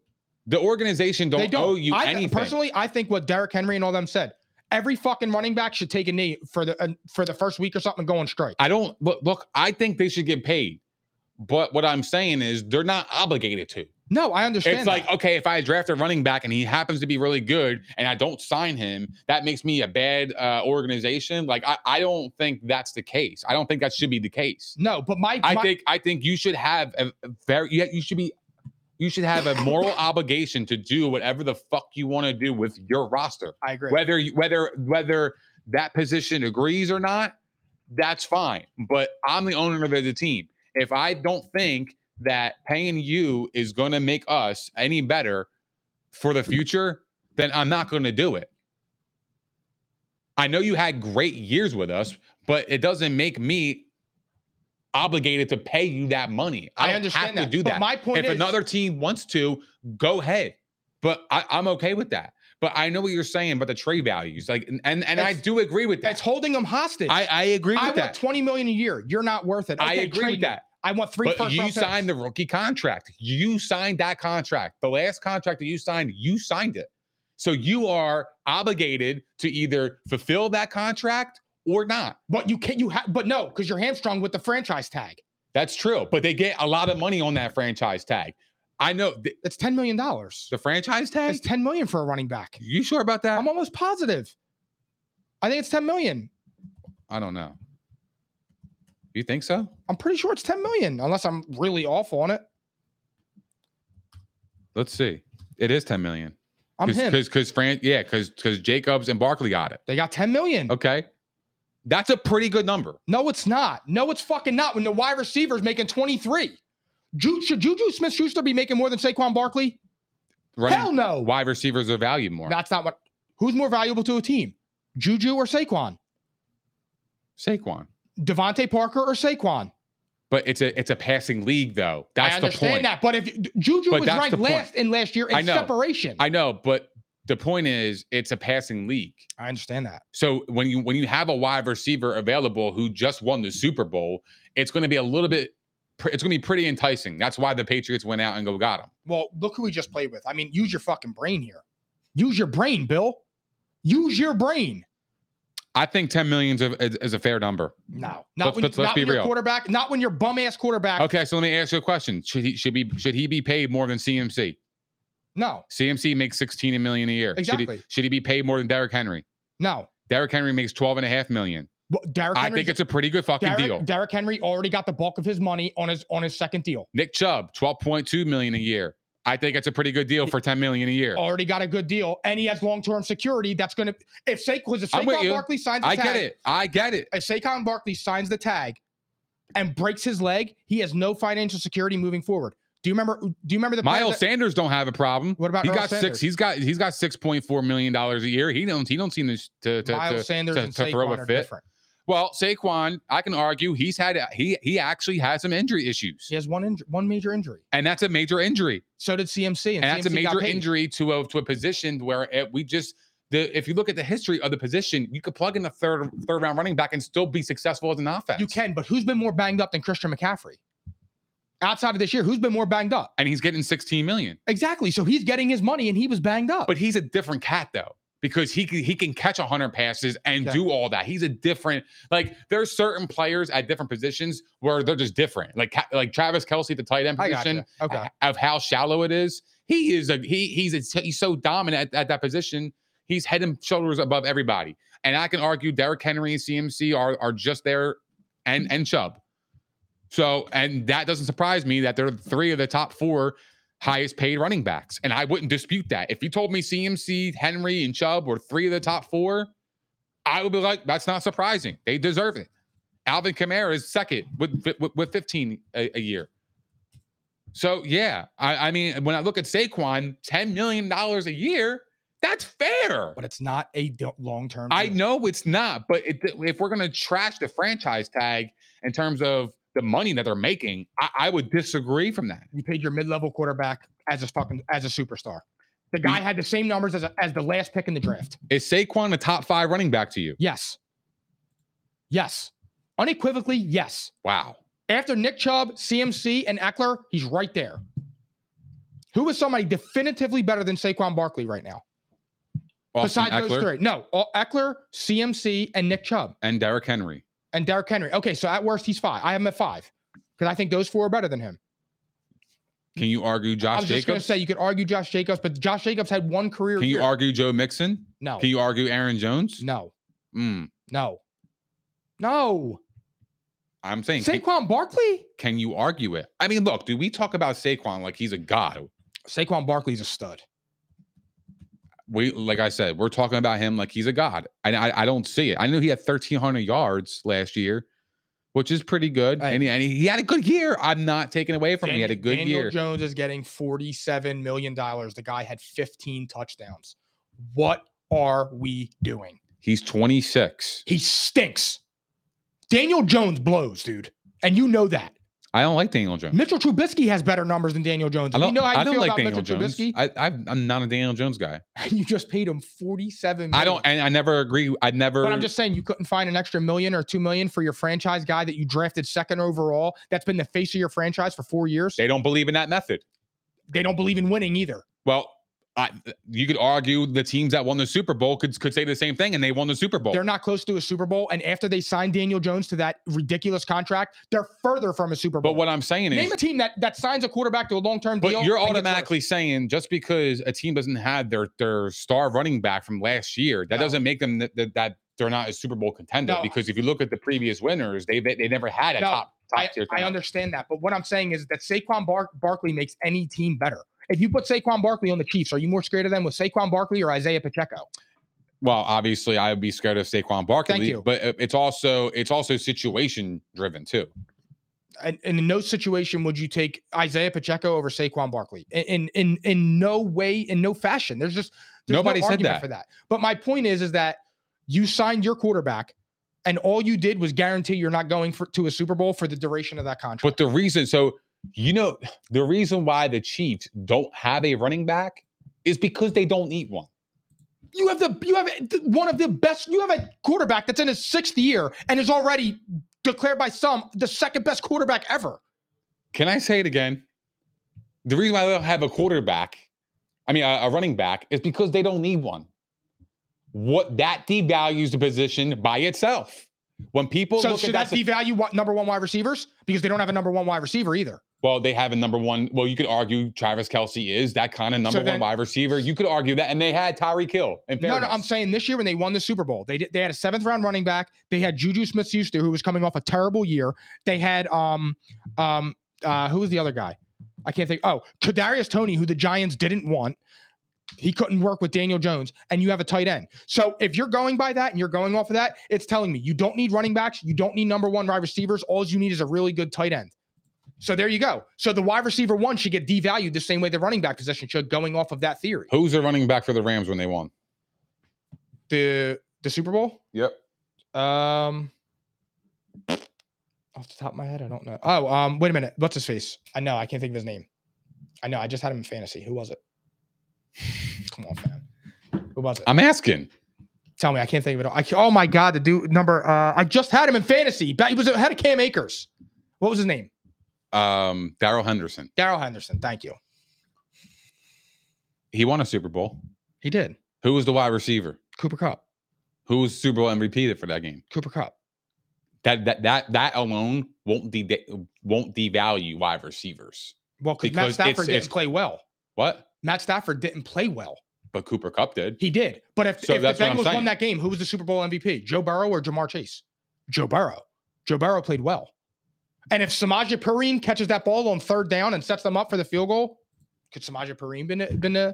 The organization don't, don't owe you I, anything. Personally, I think what Derrick Henry and all them said. Every fucking running back should take a knee for the uh, for the first week or something going straight. I don't look, look. I think they should get paid, but what I'm saying is they're not obligated to. No, I understand. It's like okay, if I draft a running back and he happens to be really good, and I don't sign him, that makes me a bad uh, organization. Like I, I don't think that's the case. I don't think that should be the case. no, but my, I my- think I think you should have a, a very you, you should be you should have a moral obligation to do whatever the fuck you want to do with your roster. I agree. Whether you, whether whether that position agrees or not, that's fine. But I'm the owner of the team. If I don't think that paying you is going to make us any better for the future, then I'm not going to do it. I know you had great years with us, but it doesn't make me obligated to pay you that money. I, I understand have that. to do but that. my point is If is, another team wants to, go ahead. But I, I'm okay with that. But I know what you're saying about the trade values. Like, and and, and I do agree with it's that. holding them hostage. I, I agree with I want that. 20 million a year. You're not worth it. I agree with that. I want three But you signed picks. the rookie contract. You signed that contract. The last contract that you signed, you signed it. So you are obligated to either fulfill that contract or not. But you can't. You have. But no, because you're hamstrung with the franchise tag. That's true. But they get a lot of money on that franchise tag. I know the, It's ten million dollars. the franchise tag. It's ten million for a running back. You sure about that? I'm almost positive. I think it's ten million. I don't know. You think so? I'm pretty sure it's ten million, unless I'm really off on it. Let's see. It is 10 million. I'm him. Because because Fran, yeah, because because Jacobs and Barkley got it. They got ten million. Okay. That's a pretty good number. No, it's not. No, it's fucking not. When the wide receiver's making 23. Ju- should Juju Smith Schuster be making more than Saquon Barkley? Running Hell no. wide receivers are valued more. That's not what. Who's more valuable to a team? Juju or Saquon? Saquon. DeVante Parker or Saquon? But it's a it's a passing league though. That's I the understand point. that. But if Juju But was ranked last in last year in I know. separation. I know, but the point is it's a passing league. I understand that. So when you when you have a wide receiver available who just won the Super Bowl, it's going to be a little bit it's going to be pretty enticing. That's why the Patriots went out and go got him. Well, look who we just played with. I mean, use your fucking brain here. Use your brain, Bill. Use your brain. I think 10 million is a, is, a fair number. No, not Let's- when, let's- let's not be when your real. quarterback, not when your bum ass quarterback. Okay, so let me ask you a question. Should he should be should he be paid more than CMC? No, CMC makes 16 million a year. Should he, Exactly. should he be paid more than Derrick Henry? no. Derrick Henry makes 12 and a half million. Well, Derrick I think it's a pretty good fucking deal. Derrick, Derrick Henry already got the bulk of his money on his on his second deal. Nick Chubb, 12.2 million a year. I think it's a pretty good deal for 10 million a year. Already got a good deal, and he has long term security. That's gonna if Saquon if Saquon. Barkley signs the I tag, get it. I get it. if Saquon Barkley signs the tag and breaks his leg, he has no financial security moving forward. Do you remember? Do you remember the Miles that- Sanders don't have a problem. What about he Earl got Sanders? six? He's got he's got six point four million dollars a year. He don't he don't seem to to, to, Miles to- Sanders to- and to throw a fit. different. well Saquon. I can argue he's had he he actually has some injury issues, He has one inj- one major injury. and that's a major injury, So did CMC, and, and that's a CMC major injury to a to a position where it, we just. The, if you look at the history of the position, you could plug in a third third round running back and still be successful as an offense. You can, but who's been more banged up than Christian McCaffrey? Outside of this year, who's been more banged up? and he's getting 16 million. Exactly. So he's getting his money, and he was banged up. But he's a different cat though, because he can he can catch hundred passes and do all that. He's a different like there's certain players at different positions where they're just different. Like like Travis Kelce, at the tight end position. Okay. of how shallow it is. He is a he he's a, he's so dominant at, at that position. He's head and shoulders above everybody. And I can argue Derrick Henry and CMC are are just there and and Chubb. So and that doesn't surprise me that they're three of the top four highest paid running backs. And I wouldn't dispute that. If you told me CMC, Henry, and Chubb were three of the top four, I would be like, that's not surprising. They deserve it. Alvin Kamara is second with with, with 15 a, a year. So yeah, I, I mean, when I look at Saquon, $10 million a year, that's fair. But it's not a long term. I know it's not, but it, if we're gonna trash the franchise tag in terms of the money that they're making, I, I would disagree from that. You paid your mid level quarterback as a fucking as a superstar. The guy had the same numbers as, a, as the last pick in the draft. Is Saquon a top five running back to you? Yes. Yes. Unequivocally, yes. Wow. After Nick Chubb, CMC, and Ekeler, he's right there. Who is somebody definitively better than Saquon Barkley right now? Austin Besides those three. No, all- Ekeler, CMC, and Nick Chubb. and Derrick Henry. And Derrick Henry. Okay, so at worst he's five. I have him at five because I think those four are better than him. Can you argue Josh I was just going to say you could argue Josh Jacobs, but Josh Jacobs had one career. Can you year. argue Joe Mixon? No, Can you argue Aaron Jones? no, Mm, no, no. I'm saying, can, Saquon Barkley. can you argue it? I mean, look, do we talk about Saquon like he's a god? Saquon Barkley's a stud. We, like I said, we're talking about him like he's a god, and I, I don't see it. I knew he had 1,300 yards last year, which is pretty good, and, he, and he, had a good year. I'm not taking away from him. He had a good Daniel year. Jones is getting forty-seven million dollars. The guy had fifteen touchdowns. What are we doing? He's 26. He stinks. Daniel Jones blows, dude, and you know that. I don't like Daniel Jones. Mitchell Trubisky has better numbers than Daniel Jones. I don't, you know I don't feel like Daniel Mitchell Jones. Trubisky? I, I'm not a Daniel Jones guy. you just paid him 47 I don't, and I never agree. I never. But I'm just saying you couldn't find an extra million or two million for your franchise guy that you drafted second overall. That's been the face of your franchise for four years. they don't believe in that method. They don't believe in winning either. Well, I, you could argue the teams that won the Super Bowl could could say the same thing, and they won the Super Bowl. They're not close to a Super Bowl, and after they signed Daniel Jones to that ridiculous contract, they're further from a Super Bowl. but what I'm saying name is, a team that that signs a quarterback to a long term deal. but you're and gets worse. automatically saying just because a team doesn't have their their star running back from last year, that No. doesn't make them that, that, that they're not a Super Bowl contender. No. Because if you look at the previous winners, they they, they never had a No, top top I, tier. I understand that, but what I'm saying is that Saquon Bar- Barkley makes any team better. If you put Saquon Barkley on the Chiefs, are you more scared of them with Saquon Barkley or Isaiah Pacheco? Well, obviously, I would be scared of Saquon Barkley, you. but uh, it's also it's also situation driven too. And, and in no situation would you take Isaiah Pacheco over Saquon Barkley. In in in, no way, in no fashion. There's just there's no Nobody said argument that. for that. But my point is, is that you signed your quarterback, and all you did was guarantee you're not going for, to a Super Bowl for the duration of that contract. But the reason, so you know, the reason why the Chiefs don't have a running back is because they don't need one. you have the you have one of the best. You have a quarterback that's in his sixth year and is already declared by some the second best quarterback ever. Can I say it again? The reason why they don't have a quarterback, I mean, a, a running back, is because they don't need one. What that devalues the position by itself. When people so look should at that that, devalue what number one wide receivers because they don't have a number one wide receiver either. Well, they have a number one. Well, you could argue Travis Kelce is that kind of number then- one wide receiver. You could argue that, and they had Tyreek Hill. No, no, I'm saying this year when they won the Super Bowl, they did, they had a seventh round running back. They had Juju Smith Schuster, who was coming off a terrible year. They had um um uh who was the other guy? I can't think. Oh, Kadarius Toney, who the Giants didn't want. He couldn't work with Daniel Jones, and you have a tight end. So if you're going by that and you're going off of that, it's telling me you don't need running backs, you don't need number one wide receivers. All you need is a really good tight end. So there you go. So the wide receiver one should get devalued the same way the running back position should, going off of that theory. Who's the running back for the Rams when they won? The the Super Bowl. Yep. Um, off the top of my head, I don't know. Oh, um, wait a minute. What's his face? I know. I can't think of his name. I know. I just had him in fantasy. Who was it? Come on, fam. Who was it? I'm asking. Tell me. I can't think of it. I, oh my god, the dude number. Uh, I just had him in fantasy. He was ahead of Cam Akers. What was his name? Um, Darrell Henderson. Darrell Henderson. Thank you. He won a Super Bowl. He did. Who was the wide receiver? Cooper Kupp. Who was Super Bowl MVP for that game? Cooper Kupp. That that that that alone won't de- won't devalue wide receivers. Well, because Matt Stafford it's- didn't it's- play well. What? Matt Stafford didn't play well. But Cooper Kupp did. He did. But if, So if the Bengals won that game, who was the Super Bowl MVP? Joe Burrow or Ja'Marr Chase? Joe Burrow. Joe Burrow played well. And if Samaje Perine catches that ball on third down and sets them up for the field goal, could Samaje Perine been the- been the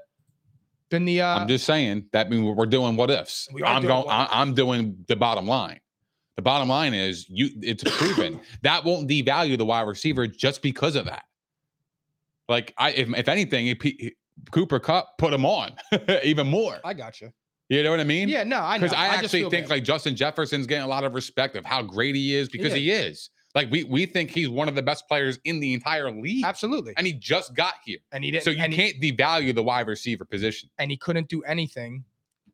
been the uh I'm just saying that means we're doing what ifs. I'm doing going. I, I'm doing the bottom line. The bottom line is you. It's proven that won't devalue the wide receiver just because of that. Like I, if, if anything, if he- Cooper Kupp put him on even more. I got you. You know what I mean? Yeah, no, I know. because I, just actually think bad. like Justin Jefferson's getting a lot of respect of how great he is because he is. Like we we think he's one of the best players in the entire league, absolutely. and he just got here. And he didn't So you can't devalue the wide receiver position. and he couldn't do anything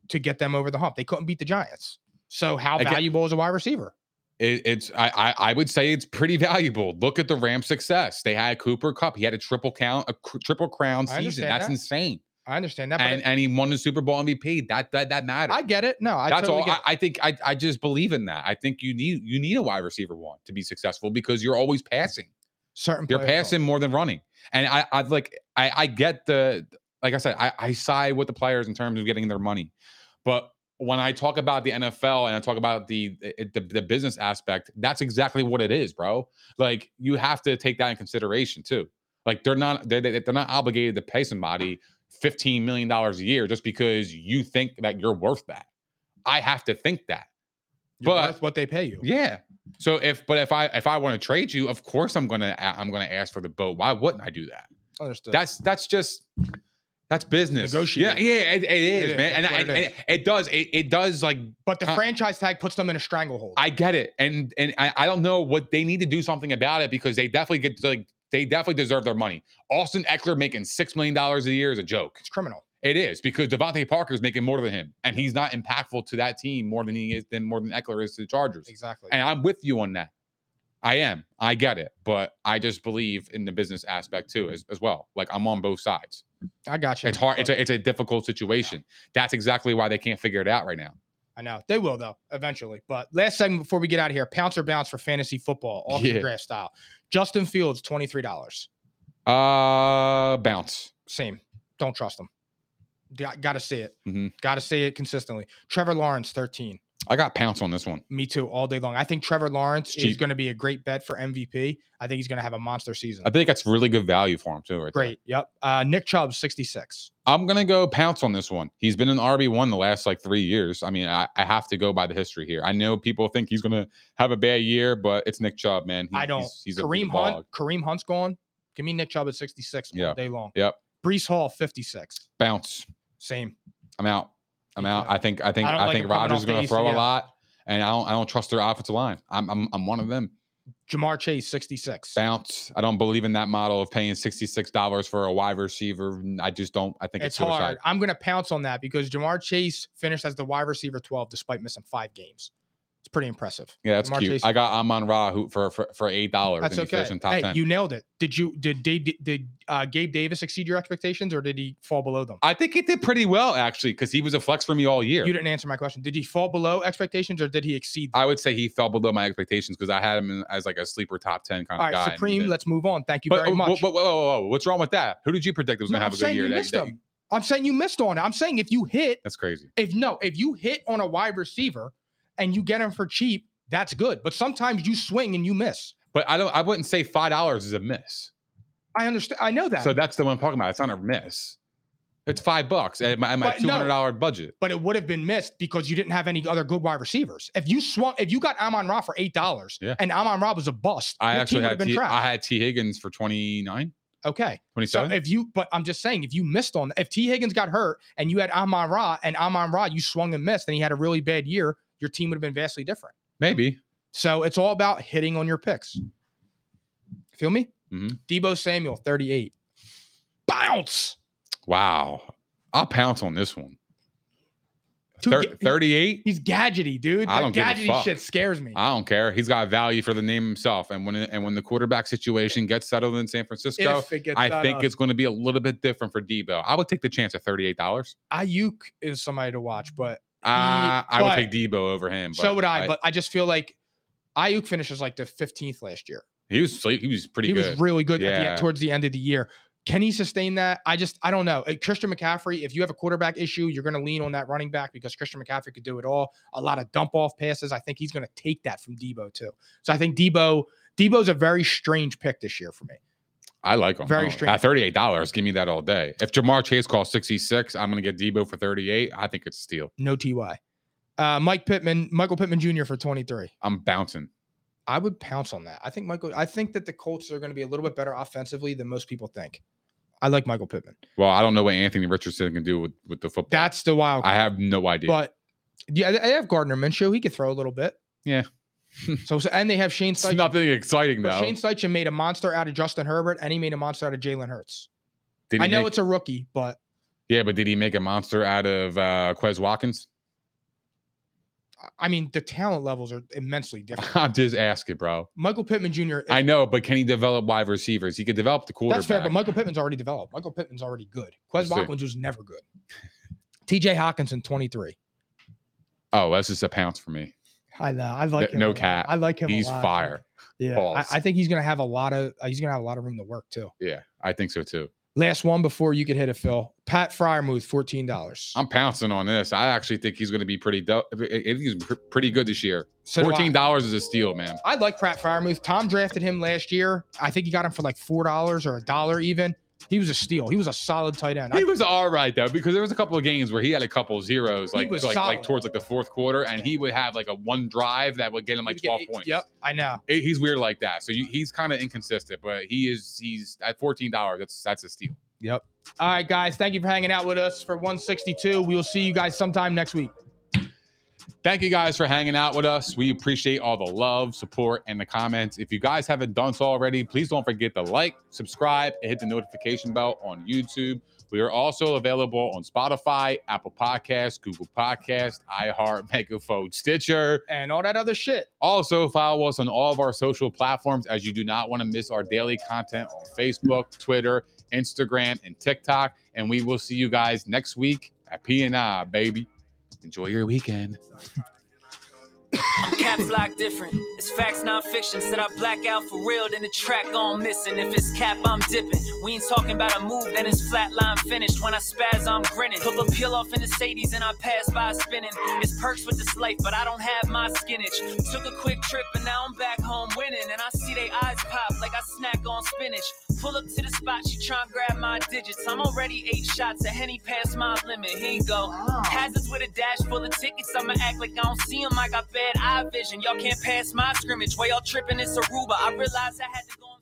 to get them over the hump. They couldn't beat the Giants. So how Again- valuable is a wide receiver? It, it's I, I I would say it's pretty valuable. Look at the Rams' success. They had Cooper Kupp. He had a triple count, a cr- triple crown season. That's that. insane. I understand that, And it- and he won the Super Bowl MVP. That that that matters. I get it. No, I That's totally all. I, I think I, I just believe in that. I think you need you need a wide receiver one to be successful because you're always passing. certain You're don't. passing more than running. And I I like I I get the like I said I I side with the players in terms of getting their money, but when I talk about the NFL and I talk about the the, the business aspect, that's exactly what it is, bro. Like you have to take that in consideration too. Like they're not they're, they're not obligated to pay somebody fifteen million dollars a year just because you think that you're worth that. I have to think that. But- worth what they pay you. Yeah. So if but if I if I want to trade you, of course I'm gonna I'm gonna ask for the boat. Why wouldn't I do that? Understood. That's that's just that's business. Yeah, yeah, it, it is, is, man, and, and, it and it does it, it does like but the uh, franchise tag puts them in a stranglehold. I get it, and and I, I don't know what they need to do something about it because they definitely get like they definitely deserve their money. Austin Ekeler making six million dollars a year is a joke. it's criminal. It is because DeVante Parker is making more than him, and he's not impactful to that team more than he is than more than Ekeler is to the Chargers. Exactly. And I'm with you on that. I am. I get it. But I just believe in the business aspect too, as, as well. Like I'm on both sides. I got you. It's hard. It's a it's a difficult situation. That's exactly why they can't figure it out right now. I know they will though eventually. But last segment before we get out of here, pounce or bounce for fantasy football, off the Yeah. draft style. Justin Fields, twenty three dollars. Uh, bounce. Same. Don't trust him. Got to see it. Mhm. Got to see it consistently. Trevor Lawrence, thirteen. I got pounce on this one. Me too, all day long. I think Trevor Lawrence is going to be a great bet for MVP. I think he's going to have a monster season. I think that's really good value for him too. Right there. Great. Yep. Uh, Nick Chubb, 66. I'm gonna go pounce on this one. He's been an RB one the last like three years. I mean, I, I have to go by the history here. I know people think he's gonna have a bad year, but it's Nick Chubb, man. He- I don't. He's, he's Kareem hog. Hunt. Kareem Hunt's gone. Give me Nick Chubb at 66 Yeah. all day long. Yep. Breece Hall, 56. Bounce. Same. I'm out. I'm out. I think I think I I, like think Rodgers is gonna throw a lot, and I don't I don't trust their offensive line. I'm I'm I'm one of them. Ja'Marr Chase, 66. Bounce. I don't believe in that model of paying sixty six dollars for a wide receiver. I just don't. I think it's, It's hard. I'm going to pounce on that because Ja'Marr Chase finished as the wide receiver 12 despite missing five games. It's pretty impressive. Yeah, that's Jamar cute. Chase- I got Amon Ra who for for, for eight dollars. That's okay. in top Hey, ten. you nailed it. Did you did did, did uh, Gabe Davis exceed your expectations or did he fall below them? I think he did pretty well actually because he was a flex for me all year. You didn't answer my question. Did he fall below expectations or did he exceed? them? I would say he fell below my expectations because I had him in, as like a sleeper top ten kind All of right, guy. Supreme. Let's move on. Thank you But, very uh, much. whoa, whoa, whoa, whoa, what's wrong with that? Who did you predict was No, going to I'm have a good year? you That- missed that- him. I'm saying you missed on it. I'm saying if you hit, That's crazy. if no, if you hit on a wide receiver and you get him for cheap, that's good. But sometimes you swing and you miss. But I don't. I wouldn't say five dollars is a miss. I understand. I know that. So that's the one I'm talking about. It's not a miss. It's five bucks at my, my two no. hundred dollar budget. but it would have been missed because you didn't have any other good wide receivers. If you swung, if you got Amon Ra for eight dollars, Yeah. and Amon Ra was a bust, I actually had T. I had Tee Higgins for 29, okay, so 27. if you, but I'm just saying, if you missed on, if Tee Higgins got hurt and you had Amon Ra and Amon Ra, you swung and missed, and he had a really bad year, your team would have been vastly different. Maybe. So it's all about hitting on your picks. Feel me? Mhm. Deebo Samuel, 38. Bounce. Wow. I'll pounce on this one. Thir- 38. He's gadgety, dude. I That don't a gadgety shit scares me. I don't care. He's got value for the name himself. And when it, and when the quarterback situation gets settled in San Francisco, If it gets I think up. it's going to be a little bit different for Deebo. I would take the chance at thirty eight dollars. Aiyuk is somebody to watch, but Uh, I would take Deebo over him. so would I, But I just feel like Aiyuk finishes like the 15th last year. he was he was pretty he good. was really good at the, Yeah. towards the end of the year. Can he sustain that? I just I don't know. Uh, Christian McCaffrey, if you have a quarterback issue, you're going to lean on that running back because Christian McCaffrey could do it all. A lot of dump off passes. I think he's going to take that from Deebo too. So I think Deebo Deebo's a very strange pick this year for me. I like him. Very Oh, strange. At thirty eight dollars, give me that all day. If Ja'Marr Chase calls sixty six, I'm going to get Deebo for thirty eight. I think it's a steal. No TY. Uh, Mike Pittman, Michael Pittman Jr. for 23. I'm bouncing. I would pounce on that. I think Michael. I think that the Colts are going to be a little bit better offensively than most people think. I like Michael Pittman. Well, I don't know what Anthony Richardson can do with with the football. That's the wild. I have no idea. But yeah, they have Gardner Minshew. He could throw a little bit. Yeah. So, so and they have Shane it's Steichen. nothing exciting But though. Shane Steichen made a monster out of Justin Herbert, and he made a monster out of Jalen Hurts. Did he I know make- it's a rookie, but yeah, but did he make a monster out of uh Quez Watkins? I mean the talent levels are immensely different. I'm just asking, bro. Michael Pittman Jr. I know, but can he develop wide receivers? He could develop the quarterback. That's fair, but Michael Pittman's already developed. Michael Pittman's already good. Quez Let's see. Watkins was never good. T.J. Hockenson, 23. oh, that's just a pounce for me. I know. I like No- him. no a cap. I like him. a He's fire. Yeah, I. I think he's gonna have a lot of. uh, he's gonna have a lot of room to work too. Yeah, I think so too. Last one before you could hit it, Phil. Pat Freiermuth, fourteen dollars. I'm pouncing on this. I actually think he's going to be pretty. He's pr- pretty good this year. So. Fourteen dollars is a steal, man. I like Pat Freiermuth. Tom drafted him last year. I think he got him for like four dollars or a dollar even. He was a steal. He was a solid tight end. He I, was all right though, because there was a couple of games where he had a couple zeros, like like, like towards like the fourth quarter, and he would have like a one drive that would get him like twelve points. Yep, I know. He- He's weird like that. So you, he's kind of inconsistent, but he is. He's at fourteen dollars. That's that's a steal. Yep. All right, guys. Thank you for hanging out with us for 162. We will see you guys sometime next week. Thank you guys for hanging out with us. We appreciate all the love, support, and the comments. If you guys haven't done so already, please don't forget to like, subscribe, and hit the notification bell on YouTube. We are also available on Spotify, Apple Podcasts, Google Podcasts, iHeart, Megaphone, Stitcher. And all that other shit. Also, follow us on all of our social platforms as you do not want to miss our daily content on Facebook, Twitter, Instagram, and TikTok. And we will see you guys next week at P&I, baby. Enjoy your weekend. I'm caps lock different. It's facts, not fiction. Said I black out for real, then the track gone missing. If it's cap, I'm dipping. We ain't talking about a move, then it's flatline finished. When I spaz, I'm grinning. Put a peel off in the Sadies and I pass by spinning. It's perks with this life, but I don't have my skinnage. Took a quick trip and now I'm back home winning. And I see they eyes pop like I snack on spinach. Pull up to the spot, she tryna grab my digits. I'm already eight shots, a henny past my limit. Here you go. Hazards with a dash full of tickets. I'ma act like I don't see 'em. I got bad eye vision. Y'all can't pass my scrimmage. While y'all tripping, it's Aruba. I realized I had to go.